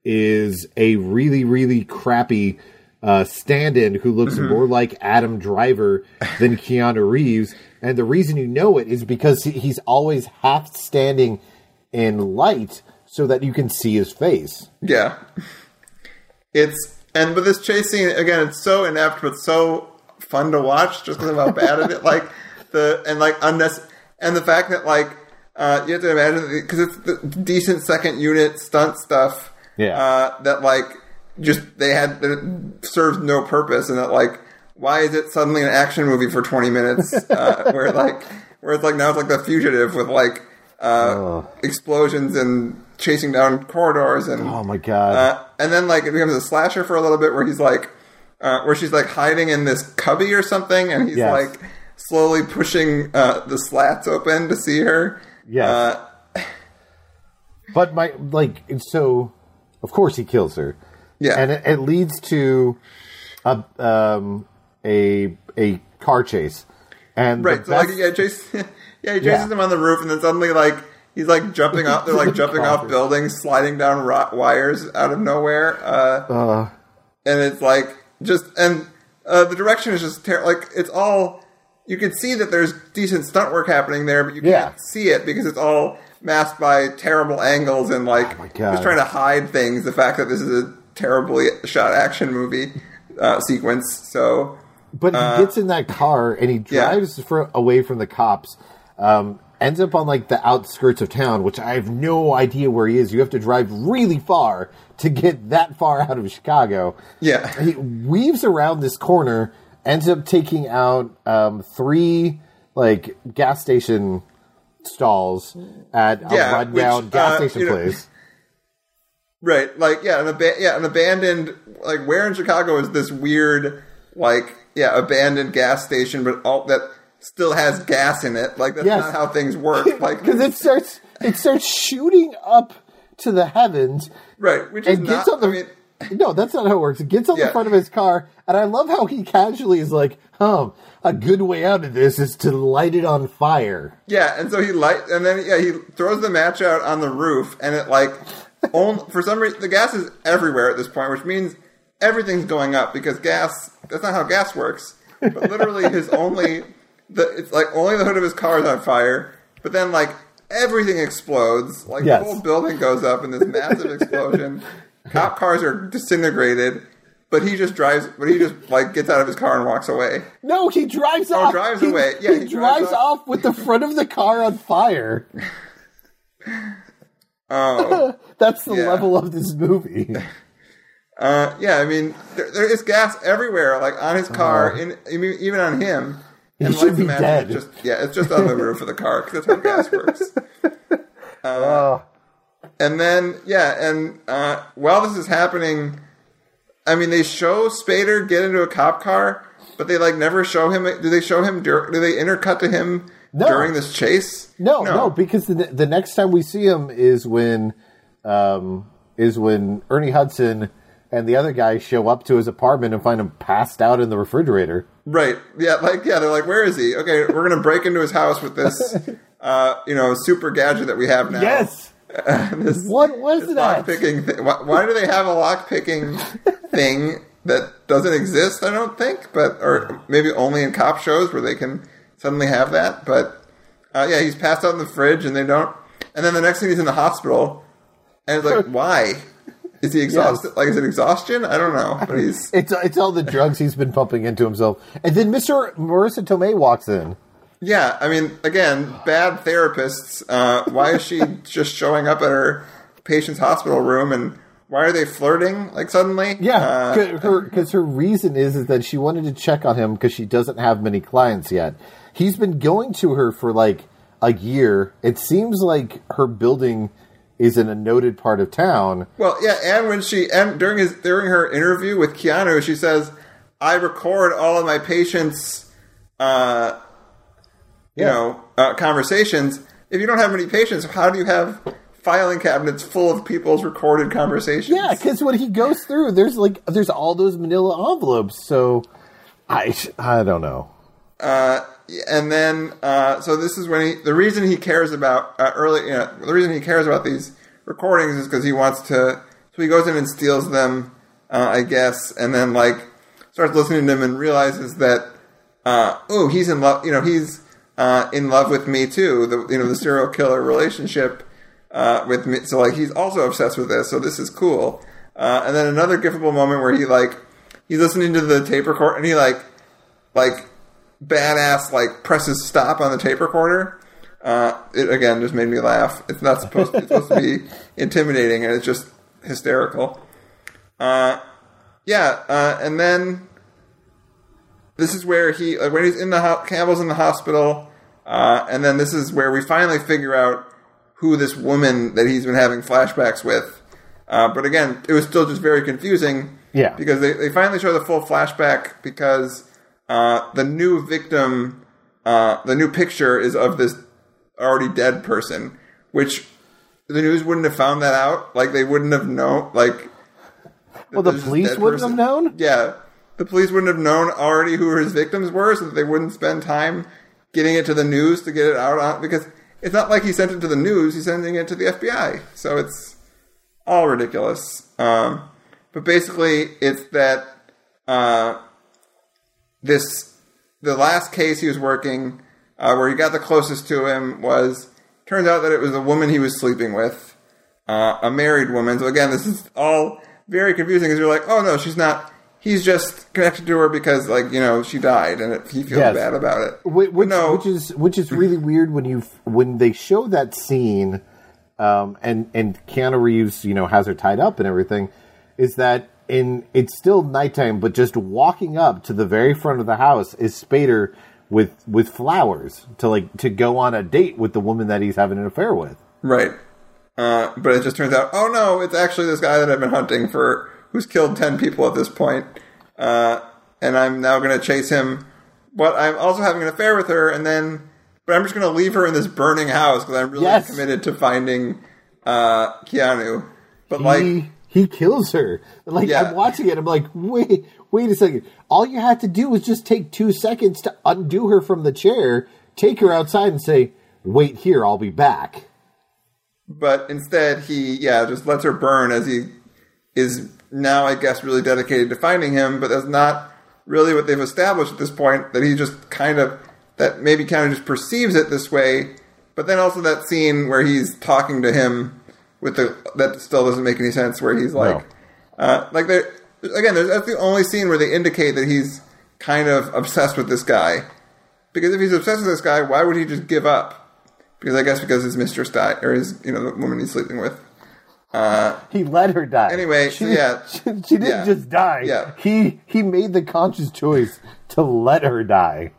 is a really, really crappy uh, stand-in who looks more like Adam Driver than Keanu Reeves. And the reason you know it is because he's always half standing in light so that you can see his face. Yeah. It's and with this chase scene again, it's so inept but so fun to watch just because of how bad it is. Like the and like unnecessary and the fact that like uh, you have to imagine because it's the decent second unit stunt stuff. Yeah. Uh, that like just they had that it serves no purpose and that like why is it suddenly an action movie for 20 minutes uh, where like where it's like now it's like the fugitive with like uh, explosions and chasing down corridors and Oh my god! uh, and then like it becomes a slasher for a little bit where he's like, uh, where she's like hiding in this cubby or something, and he's Yes. like slowly pushing uh, the slats open to see her. Yes. Uh, But my like so, of course he kills her. Yeah. and it, it leads to a um a a car chase, and right. So like yeah, Jason, yeah, he chases Yeah. him on the roof, and then suddenly like he's like jumping off. They're like jumping off buildings, sliding down ro- wires out of nowhere. Uh, and it's like just and uh, the direction is just ter- like it's all you can see that there's decent stunt work happening there, but you Yeah. can't see it because it's all masked by terrible angles and like Oh just trying to hide things. The fact that this is a terribly shot action movie uh, sequence, so But he gets in that car and he uh, yeah. drives for, away from the cops. Um, ends up on like the outskirts of town, which I have no idea where he is. You have to drive really far to get that far out of Chicago. Yeah. he weaves around this corner, ends up taking out um, three like gas station stalls at a rundown which, gas uh, station you know- place. Right, like yeah, an ab- yeah, an abandoned like where in Chicago is this weird like yeah abandoned gas station, but all that still has gas in it. Like that's Yes. not how things work. Like Because it starts it starts shooting up to the heavens. right, which is not. gets on the I mean, No, that's not how it works. It gets on Yeah. the front of his car, and I love how he casually is like, "Oh, a good way out of this is to light it on fire." Yeah, and so he light, and then yeah, he throws the match out on the roof, and it like, on, for some reason, the gas is everywhere at this point, which means everything's going up because gas. That's not how gas works. But literally, his only the it's like only the hood of his car is on fire, but then like everything explodes, like Yes. the whole building goes up in this massive explosion. Cop cars are disintegrated. But he just drives. But he just like gets out of his car and walks away. No, he drives Oh, off. drives He- away. Yeah, he, he drives, drives off with the front of the car on fire. Oh, That's the Yeah. level of this movie. Uh, yeah, I mean, there, there is gas everywhere, like on his car, Oh. in, even on him. He And should lights be dead. Just, yeah, it's just on the roof of the car because that's how gas works. Oh. And then, yeah, and uh, while this is happening, I mean, they show Spader get into a cop car, but they like never show him. Do they show him? Dur- do they intercut to him No. during this chase? No, no, because the the next time we see him is when um, is when Ernie Hudson and the other guy show up to his apartment and find him passed out in the refrigerator. Right. Yeah. Like, yeah. They're like, where is he? Okay, we're gonna break into his house with this, uh, you know, super gadget that we have now. This, What was this that? lock picking. Th- why, why do they have a lock picking thing that doesn't exist? I don't think, but or maybe only in cop shows where they can suddenly have that. But uh, yeah, he's passed out in the fridge, and they don't. And then the next thing he's in the hospital, and it's like, why? Is he exhausted? Like, is it exhaustion? I don't know. But he's It's it's all the drugs he's been pumping into himself. And then Mr. Marisa Tomei walks in. Yeah, I mean, again, bad therapists. Uh, why is she just showing up at her patient's hospital room, and why are they flirting like suddenly? Yeah, Uh, because her reason is is that she wanted to check on him because she doesn't have many clients yet. He's been going to her for like a year. It seems like her building is in a noted part of town. well, yeah, and when she and during his during her interview with Keanu, she says, "I record all of my patients, uh, you know, uh, conversations. If you don't have many patients, how do you have filing cabinets full of people's recorded conversations?" Yeah, because when he goes through, there's like there's all those Manila envelopes. So I I don't know. Uh, and then uh, so this is when he the reason he cares about uh, early you know, the reason he cares about these recordings is because he wants to so he goes in and steals them uh, I guess and then like starts listening to them and realizes that uh, oh he's in love you know he's uh, in love with me too the you know the serial killer relationship uh, with me so like he's also obsessed with this so this is cool uh, and then another giftable moment where he like he's listening to the tape recorder and he like like badass like presses stop on the tape recorder. Uh, it again just made me laugh. It's not supposed to, it's supposed to be intimidating, and it's just hysterical. Uh, yeah, uh, and then this is where he like when he's in the ho- Campbell's in the hospital, uh, and then this is where we finally figure out who this woman that he's been having flashbacks with. Uh, but again, it was still just very confusing. Yeah. because they, they finally show the full flashback because uh, the new victim, uh, the new picture is of this already dead person, which the news wouldn't have found that out. Like they wouldn't have known. Like Well, the police wouldn't person. have known. Yeah, the police wouldn't have known already who his victims were, so that they wouldn't spend time getting it to the news to get it out on because it's not like he sent it to the news; he's sending it to the FBI. So it's all ridiculous. Um, but basically, it's that uh, this the last case he was working uh, where he got the closest to him was turns out that it was a woman he was sleeping with, uh, a married woman. So again, this is all very confusing because you're like, oh no, she's not. He's just connected to her because like you know she died and it, he feels Yes. bad about it. Which, which, no. which is which is really weird when you when they show that scene, um, and and Keanu Reeves, you know, has her tied up and everything, is that in it's still nighttime, but just walking up to the very front of the house is Spader with with flowers to like to go on a date with the woman that he's having an affair with. Right. Uh, but it just turns out, oh no, it's actually this guy that I've been hunting for, who's killed 10 people at this point. Uh, and I'm now going to chase him. But I'm also having an affair with her, and then, but I'm just going to leave her in this burning house because I'm really Yes. committed to finding uh, Keanu. But like, he he kills her. Like Yeah. I'm watching it, I'm like, wait, wait a second. All you had to do was just take two seconds to undo her from the chair, take her outside, and say, "Wait here, I'll be back." But instead, he yeah just lets her burn as he is now, I guess, really dedicated to finding him. But that's not really what they've established at this point. That he just kind of that maybe kind of just perceives it this way. But then also that scene where he's talking to him with the that still doesn't make any sense. Where he's like, uh, like there again, there's, that's the only scene where they indicate that he's kind of obsessed with this guy. Because if he's obsessed with this guy, why would he just give up? Because I guess because his mistress died, or his you know the woman he's sleeping with. He let her die. Anyway, she, so yeah. she, she didn't Yeah. just die. Yeah. he he made the conscious choice to let her die.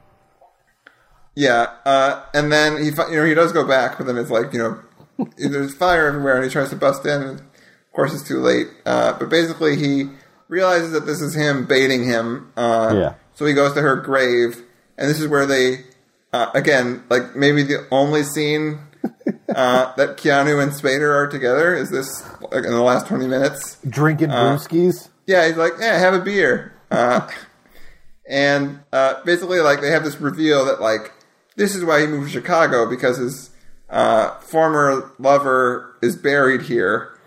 Yeah, uh, and then he you know he does go back, but then it's like you know there's fire everywhere, and he tries to bust in, and of course it's too late. Uh, but basically, he realizes that this is him baiting him. Uh, Yeah. So he goes to her grave, and this is where they uh, again like maybe the only scene uh, that Keanu and Spader are together is this like, in the last twenty minutes. Drinking Uh, brewskis. Yeah, he's like, yeah, have a beer. Uh, and uh, basically, like, they have this reveal that, like, this is why he moved to Chicago because his uh, former lover is buried here.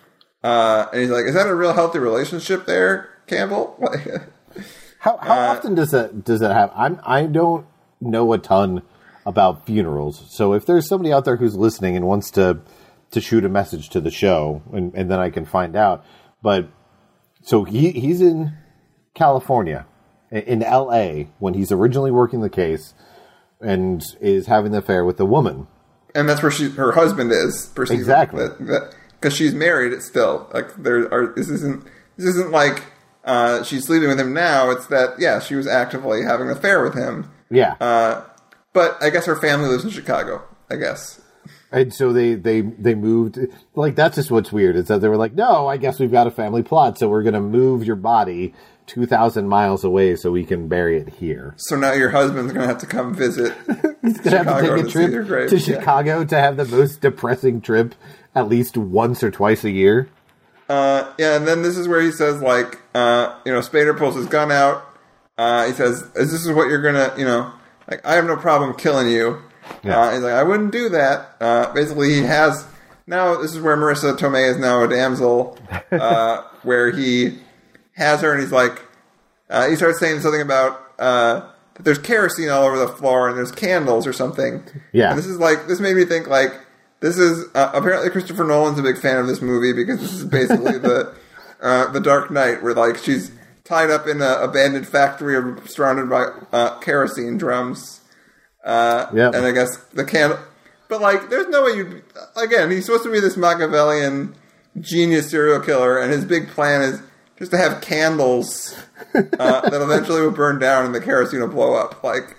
Uh, and he's like, is that a real healthy relationship there, Campbell? How how uh, often does that does that happen? I'm I don't know a ton about funerals, so if there's somebody out there who's listening and wants to to shoot a message to the show, and, and then I can find out. But so he he's in California, in L.A. when he's originally working the case, and is having the affair with the woman. and that's where she, her husband is. Exactly. because she's married. It's still like there are. This isn't. This isn't like uh, she's sleeping with him now. It's that yeah, she was actively having an affair with him. Yeah, Uh, but I guess her family lives in Chicago. I guess. And so they they they moved like that's just what's weird is that they were like, no, I guess we've got a family plot, so we're gonna move your body two thousand miles away so we can bury it here. So now your husband's gonna have to come visit. He's gonna have to Chicago take to a trip to yeah. Chicago to have the most depressing trip at least once or twice a year. Uh, yeah, and then this is where he says like, uh, you know, Spader pulls his gun out. Uh, he says, "Is this is what you're gonna, you know, like I have no problem killing you." Yeah. Uh, he's like, "I wouldn't do that." Uh, basically, he has now. This is where Marisa Tomei is now a damsel, uh, where he has her, and he's like, uh, he starts saying something about uh, that there's kerosene all over the floor and there's candles or something. Yeah. and this is like this made me think like this is uh, apparently Christopher Nolan's a big fan of this movie because this is basically the uh, the Dark Knight where like she's tied up in an abandoned factory or surrounded by uh, kerosene drums. Uh, Yep. and I guess the candle, but like there's no way you'd. again he's supposed to be this Machiavellian genius serial killer and his big plan is just to have candles uh, that eventually will burn down and the kerosene will blow up. Like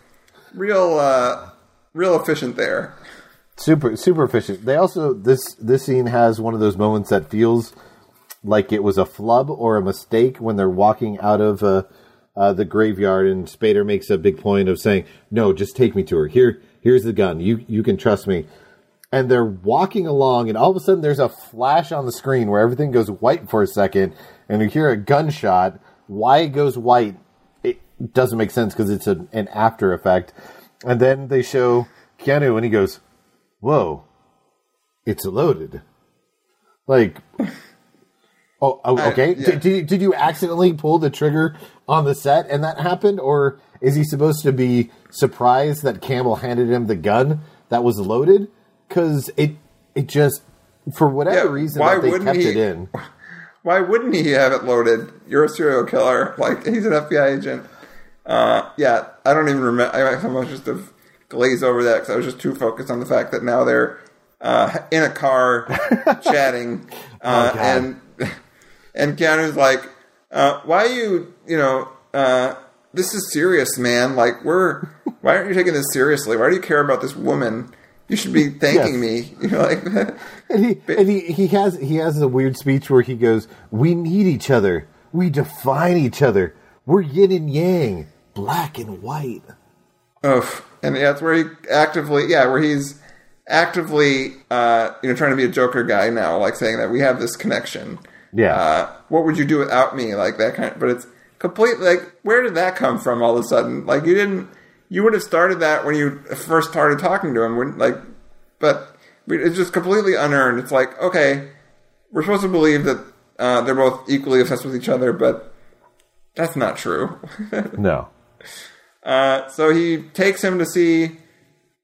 real, uh, real efficient there. Super super efficient. They also this this scene has one of those moments that feels like it was a flub or a mistake when they're walking out of uh, uh, the graveyard, and Spader makes a big point of saying, "No, just take me to her. Here, here's the gun. You you can trust me." And they're walking along, and all of a sudden there's a flash on the screen where everything goes white for a second, and you hear a gunshot. Why it goes white? It doesn't make sense because it's a, an after effect. And then they show Keanu, and he goes, "Whoa, it's loaded." Like, oh, oh I- okay. yeah. Did, did, you, did you accidentally pull the trigger on the set and that happened, or is he supposed to be surprised that Campbell handed him the gun that was loaded? Because it it just for whatever Yeah, reason why they wouldn't kept he- it in. Why wouldn't he have it loaded? You're a serial killer. Like he's an FBI agent. Uh, yeah, I don't even remember. I almost just have glazed over that because I was just too focused on the fact that now they're uh, in a car chatting, uh, God. and and Keanu's like, uh, "Why are you? You know, uh, this is serious, man. Like we're. Why aren't you taking this seriously? Why do you care about this woman? You should be thanking me. You know, like." And he and he, he has he has a weird speech where he goes, "We need each other. We define each other. We're yin and yang, black and white." Oof. And that's where he actively, yeah, where he's actively, uh, you know, trying to be a Joker guy now, like saying that we have this connection. Yeah. uh, what would you do without me? Like that kind of, but it's completely like, where did that come from all of a sudden? Like you didn't, you would have started that when you first started talking to him, when like, but it's just completely unearned. It's like, okay, we're supposed to believe that uh, they're both equally obsessed with each other, but that's not true. no. Uh, so he takes him to see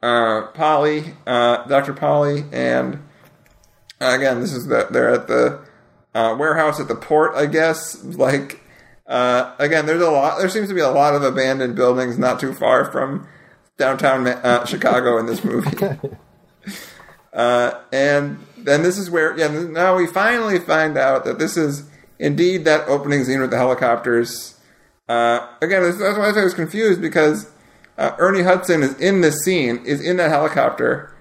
uh, Polly, uh, Dr. Polly, and uh, again, this is the, they're at the uh, warehouse at the port, I guess. Like, uh, again, there's a lot. There seems to be a lot of abandoned buildings not too far from downtown uh, Chicago in this movie. uh, and then this is where, yeah, now we finally find out that this is indeed that opening scene with the helicopters. Uh, again, that's why I was confused because uh, Ernie Hudson is in this scene, is in that helicopter,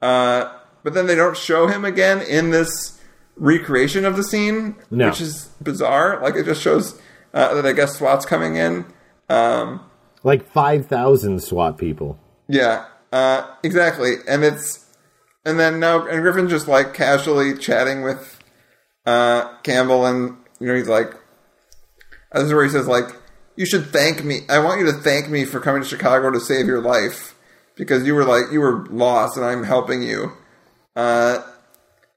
uh, but then they don't show him again in this recreation of the scene, No. which is bizarre. Like it just shows uh, that I guess SWAT's coming in. Um, Like 5,000 SWAT people. yeah, uh, exactly. And it's and then now and Griffin's just like casually chatting with uh, Campbell, and you know he's like, uh, this is where he says like, you should thank me. I want you to thank me for coming to Chicago to save your life because you were like you were lost and I'm helping you. Uh,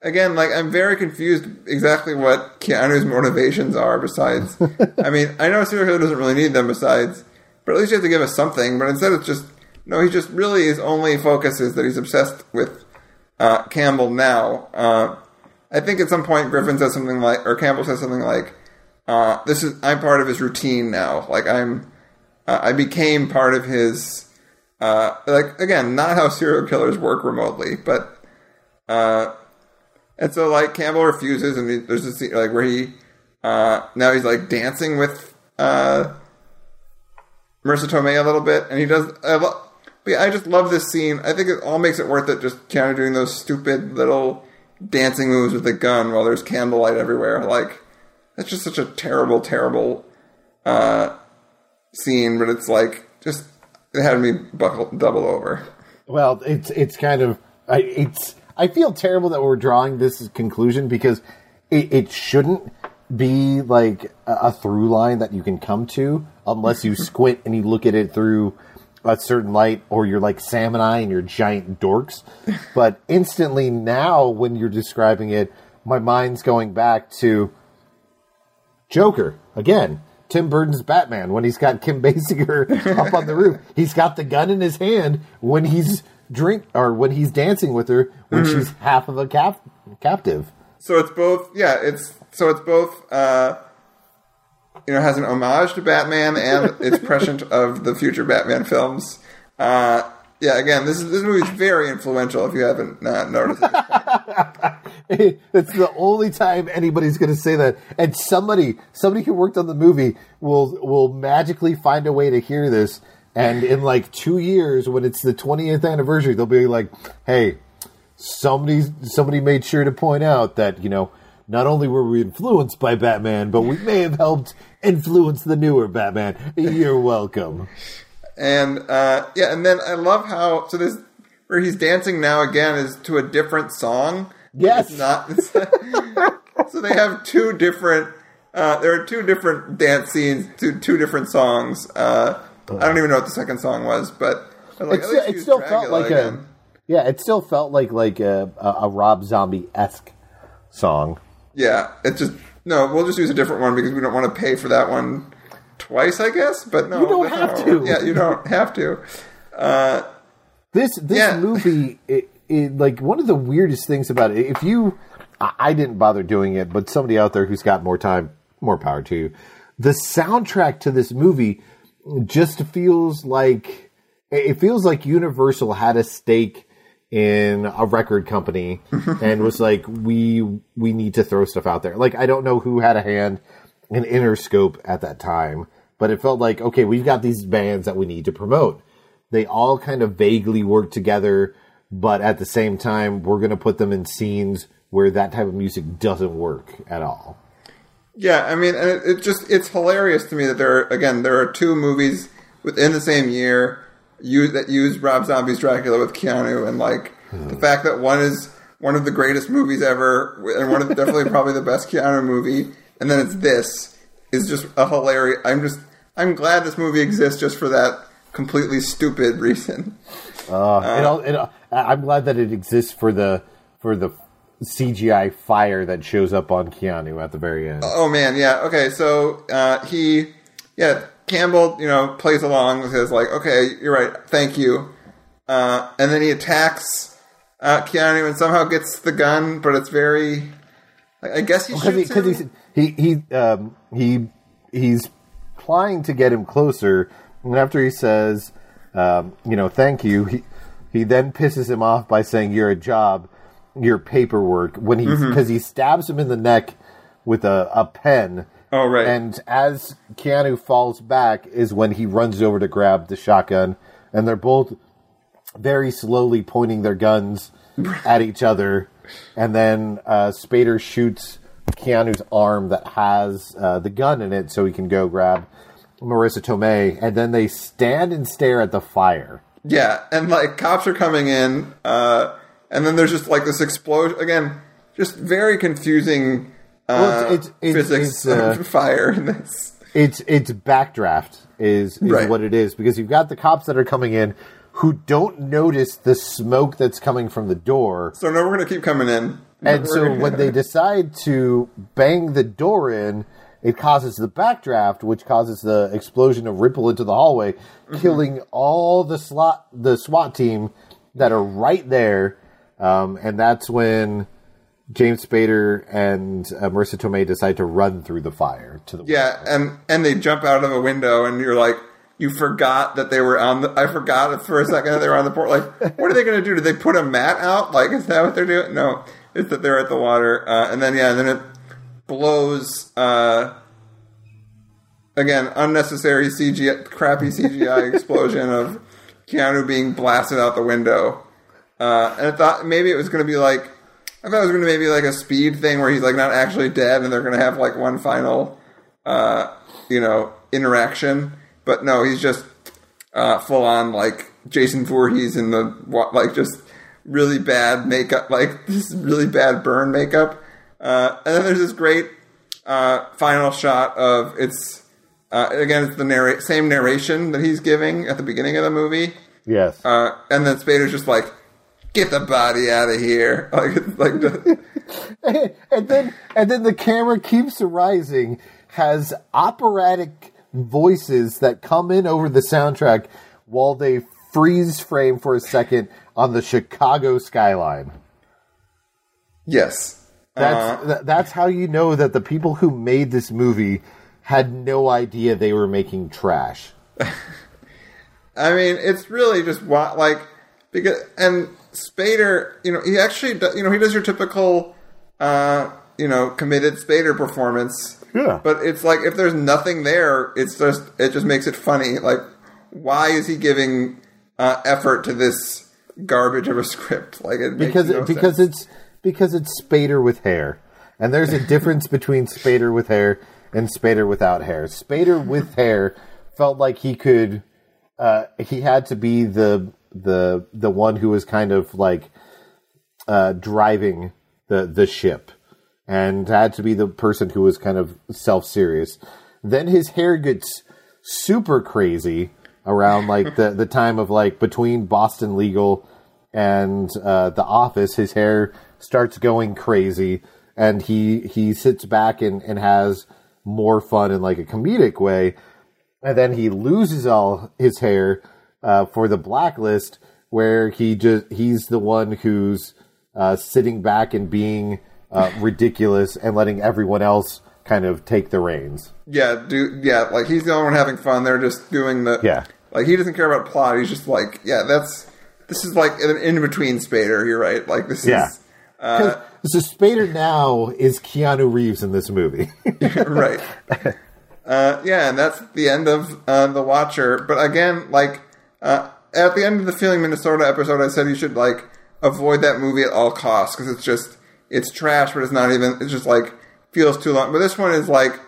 again, like I'm very confused exactly what Keanu's motivations are. Besides, I mean, I know a serial killer doesn't really need them. Besides, but at least you have to give us something. But instead, it's just no. He just really his only focus is that he's obsessed with uh, Campbell now. Uh, I think at some point Griffin says something like, or Campbell says something like, uh, "This is I'm part of his routine now. Like I'm, uh, I became part of his." Uh, like again, not how serial killers work remotely, but uh, and so like Campbell refuses, and he, there's a scene like where he uh, now he's like dancing with uh, Marisa Tomei a little bit, and he does. I, lo- yeah, I just love this scene. I think it all makes it worth it. Just Keanu doing those stupid little dancing moves with a gun while there's candlelight everywhere. Like that's just such a terrible, terrible uh, scene. But it's like just it had me buckle double over. Well, it's it's kind of I, it's I feel terrible that we're drawing this conclusion because it, it shouldn't be like a, a through line that you can come to unless you squint and you look at it through a certain light or you're like Sam and I and you're giant dorks. But instantly now when you're describing it, my mind's going back to Joker again. Tim Burton's Batman when he's got Kim Basinger up on the roof. He's got the gun in his hand when he's drink or when he's dancing with her when she's half of a cap- captive. So it's both, yeah. It's so it's both, uh, you know, has an homage to Batman and it's prescient of the future Batman films. Uh, yeah, again, this is this movie's very influential. If you haven't uh, noticed, it. it's the only time anybody's going to say that, and somebody somebody who worked on the movie will will magically find a way to hear this. And in like two years, when it's the 20th anniversary, they'll be like, "Hey, somebody somebody made sure to point out that you know not only were we influenced by Batman, but we may have helped influence the newer Batman. You're welcome." and uh, yeah, and then I love how so this where he's dancing now again is to a different song. Yes. It's not. It's so they have two different. Uh, there are two different dance scenes to two different songs. Uh, I don't even know what the second song was, but like, It still, least it use still felt like again. a yeah. It still felt like like a, a, Rob Zombie esque song. Yeah, it just no. We'll just use a different one because we don't want to pay for that one twice, I guess. But no, You don't have not- to. Yeah, you don't have to. Uh, This this Yeah. movie, it, it, like one of the weirdest things about it. If you, I didn't bother doing it, but somebody out there who's got more time, more power to you. The soundtrack to this movie just feels like it feels like Universal had a stake in a record company and was like, we we need to throw stuff out there. Like I don't know who had a hand in Interscope at that time, but it felt like okay, we've got these bands that we need to promote. They all kind of vaguely work together, but at the same time, we're going to put them in scenes where that type of music doesn't work at all. Yeah, I mean, and it, it just it's hilarious to me that there are again there are two movies within the same year use, that use Rob Zombie's Dragula with Keanu, and like the hmm. fact that one is one of the greatest movies ever, and one of definitely probably the best Keanu movie. And then it's this is just a hilarious. I'm just I'm glad this movie exists just for that completely stupid reason. Uh, it uh, all, it, all- I'm glad that it exists for the for the CGI fire that shows up on Keanu at the very end. Oh man, yeah. Okay, so uh, he, yeah, Campbell, you know, plays along, says like, "Okay, you're right, thank you," uh, and then he attacks uh, Keanu and somehow gets the gun, but it's very, I guess he because he, shoots him. he's, he he um, he he's trying to get him closer, and after he says, um, you know, thank you, he he then pisses him off by saying, "You're a job, your paperwork." When he Mm-hmm. because he stabs him in the neck with a, a pen. Oh, right. And as Keanu falls back, is when he runs over to grab the shotgun, and they're both very slowly pointing their guns at each other, and then uh, Spader shoots Keanu's arm that has uh, the gun in it, so he can go grab Marisa Tomei, and then they stand and stare at the fire. Yeah, and like cops are coming in, uh, and then there's just like this explosion again. Just very confusing uh, Well, it's- it's- physics it's, uh, fire in this. It's it's backdraft is, is Right. what it is because you've got the cops that are coming in who don't notice the smoke that's coming from the door. So no, we're gonna keep coming in. And so gonna- when they decide to bang the door in, it causes the backdraft, which causes the explosion to ripple into the hallway, Mm-hmm. killing all the slot the SWAT team that are right there. Um, and that's when James Spader and uh, Marisa Tomei decide to run through the fire to the Yeah, and and they jump out of a window, and you're like, you forgot that they were on the. I forgot for a second that they were on the port. Like, what are they going to do? Did they put a mat out? Like, is that what they're doing? No, it's that they're at the water, uh, and then yeah, and then it blows. Uh, again, unnecessary CGI, crappy CGI explosion of Keanu being blasted out the window. Uh, and I thought maybe it was going to be like, I thought it was going to maybe like a speed thing where he's like not actually dead, and they're going to have like one final, uh, you know, interaction. But no, he's just uh, full on like Jason Voorhees in the like just really bad makeup, like this really bad burn makeup. Uh, and then there's this great uh, final shot of it's uh, again it's the narrate same narration that he's giving at the beginning of the movie. Yes. Uh, and then Spader's just like, "Get the body out of here!" Like, like the, and then and then the camera keeps rising, has operatic voices that come in over the soundtrack while they freeze frame for a second on the Chicago skyline. yes, That's uh-huh. th- that's how you know that the people who made this movie had no idea they were making trash. I mean, it's really just what like because and Spader, you know, he actually you know he does your typical, uh, you know, committed Spader performance. Yeah. But it's like if there's nothing there, it's just it just makes it funny. Like, why is he giving uh, effort to this garbage of a script? Like it because no because sense. it's because it's Spader with hair, and there's a difference between Spader with hair and Spader without hair. Spader with hair felt like he could, uh, he had to be the the the one who was kind of like uh, driving the the ship, and had to be the person who was kind of self serious. Then his hair gets super crazy around like the the time of like between Boston Legal and uh, The Office. His hair starts going crazy, and he he sits back and and has more fun in like a comedic way, and then he loses all his hair uh, for the blacklist, where he just he's the one who's uh, sitting back and being uh, ridiculous and letting everyone else kind of take the reins. yeah, do yeah, like he's the only one having fun. They're just doing the Yeah. Like he doesn't care about plot. He's just like, yeah, that's this is like an in between Spader. You're right. Like this Yeah. is uh, so Spader now is Keanu Reeves in this movie. right. Uh, yeah, and that's the end of uh, the Watcher. But again, like uh, at the end of the Feeling Minnesota episode, I said you should like avoid that movie at all costs because it's just it's trash, but it's not even. It's just like feels too long. But this one is like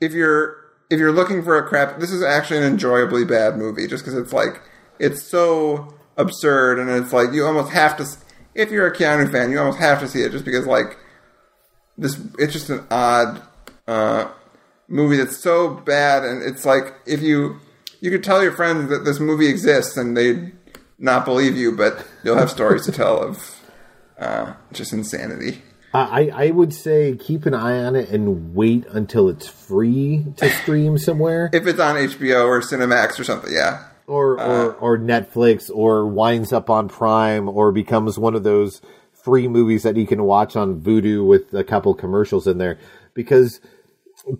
if you're if you're looking for a crap, this is actually an enjoyably bad movie just because it's like it's so absurd and it's like you almost have to. if you're a Keanu fan, you almost have to see it just because like this. It's just an odd uh, movie that's so bad, and it's like if you you could tell your friends that this movie exists and they'd not believe you, but you'll have stories to tell of uh, just insanity. I, I would say keep an eye on it and wait until it's free to stream somewhere. If it's on HBO or Cinemax or something, yeah. or or, or Netflix or winds up on Prime or becomes one of those free movies that you can watch on Vudu with a couple commercials in there because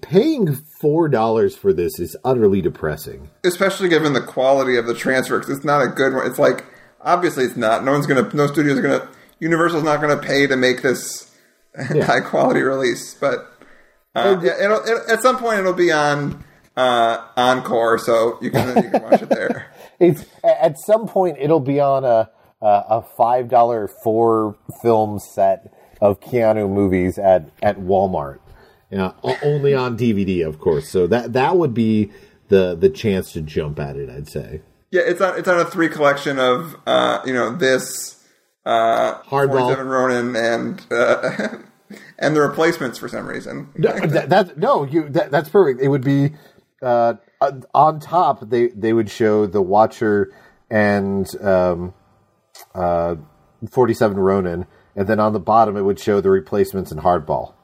paying four dollars for this is utterly depressing. especially given the quality of the transfer. 'cause it's not a good one. It's like obviously it's not. No one's gonna. No studio's gonna. Universal's not gonna pay to make this high quality release. But uh, yeah, it'll, it, at some point it'll be on uh, Encore, so you can you can watch it there. It's at some point it'll be on a a, a five dollar four film set of Keanu movies at at Walmart. Yeah, only on DVD, of course. So that that would be the the chance to jump at it. I'd say. Yeah, it's on it's on a three collection of uh, you know this uh, Hardball. 47 Ronin and uh, and the replacements for some reason. No, that, that no, you that, that's perfect. It would be uh, on top. They they would show the Watcher and um, uh, forty seven Ronin, and then on the bottom it would show the replacements and Hardball.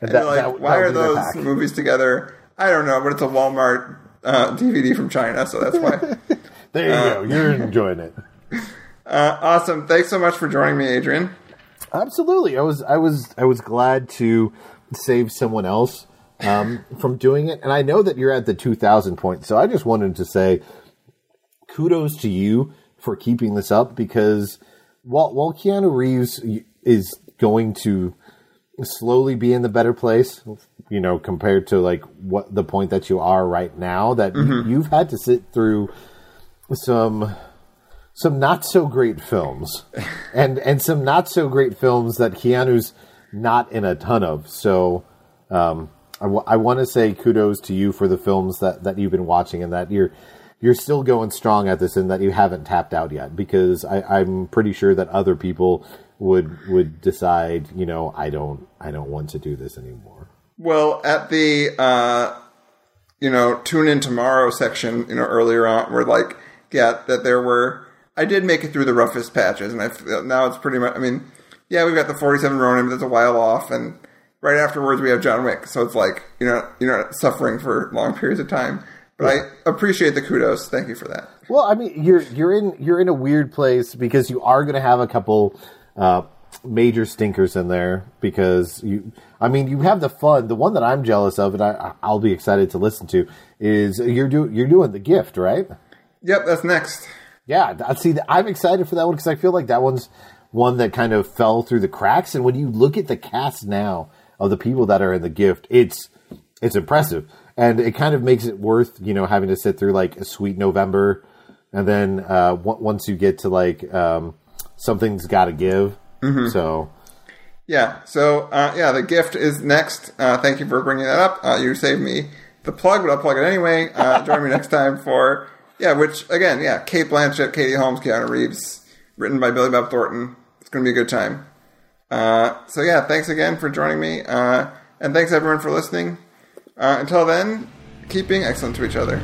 And you're like, why are those movies together? I don't know, but it's a Walmart uh, DVD from China, so that's why. There you go. You're enjoying it. uh, awesome. Thanks so much for joining me, Adrian. Absolutely. I was I was I was glad to save someone else um, from doing it, and I know that you're at the two thousand point. So I just wanted to say kudos to you for keeping this up because while while Keanu Reeves is going to slowly be in the better place, you know, compared to like what the point that you are right now, that you've had to sit through some some not so great films, and and some not so great films that Keanu's not in a ton of. So, um, I, w- I want to say kudos to you for the films that that you've been watching, and that you're you're still going strong at this, and that you haven't tapped out yet. Because I, I'm pretty sure that other people would would decide, you know, I don't I don't want to do this anymore. Well, at the uh, you know tune in tomorrow section, you know earlier on, we're like, yeah, that there were. I did make it through the roughest patches, and I now it's pretty much. I mean, yeah, we've got the forty-seven Ronin, but that's a while off, and right afterwards we have John Wick. So it's like you know you're not suffering for long periods of time. But I appreciate the kudos. Thank you for that. Well, I mean, you're you're in you're in a weird place because you are going to have a couple uh, major stinkers in there because you. I mean, you have the fun. The one that I'm jealous of, and I, I'll be excited to listen to, is you're doing you're doing the gift, right? Yep, that's next. Yeah, I see. I'm excited for that one because I feel like that one's one that kind of fell through the cracks. And when you look at the cast now of the people that are in the gift, it's it's impressive, and it kind of makes it worth you know having to sit through like a sweet November, and then uh, w- once you get to like um, something's got to give. So Yeah. So uh, yeah, the gift is next. Uh, thank you for bringing that up. Uh, you saved me the plug, but I'll plug it anyway. Uh, join me next time for yeah, which again, yeah, Cate Blanchett, Katie Holmes, Keanu Reeves, written by Billy Bob Thornton. It's going to be a good time. Uh, so yeah, thanks again for joining me, uh, and thanks everyone for listening. Uh, until then, keep being excellent to each other.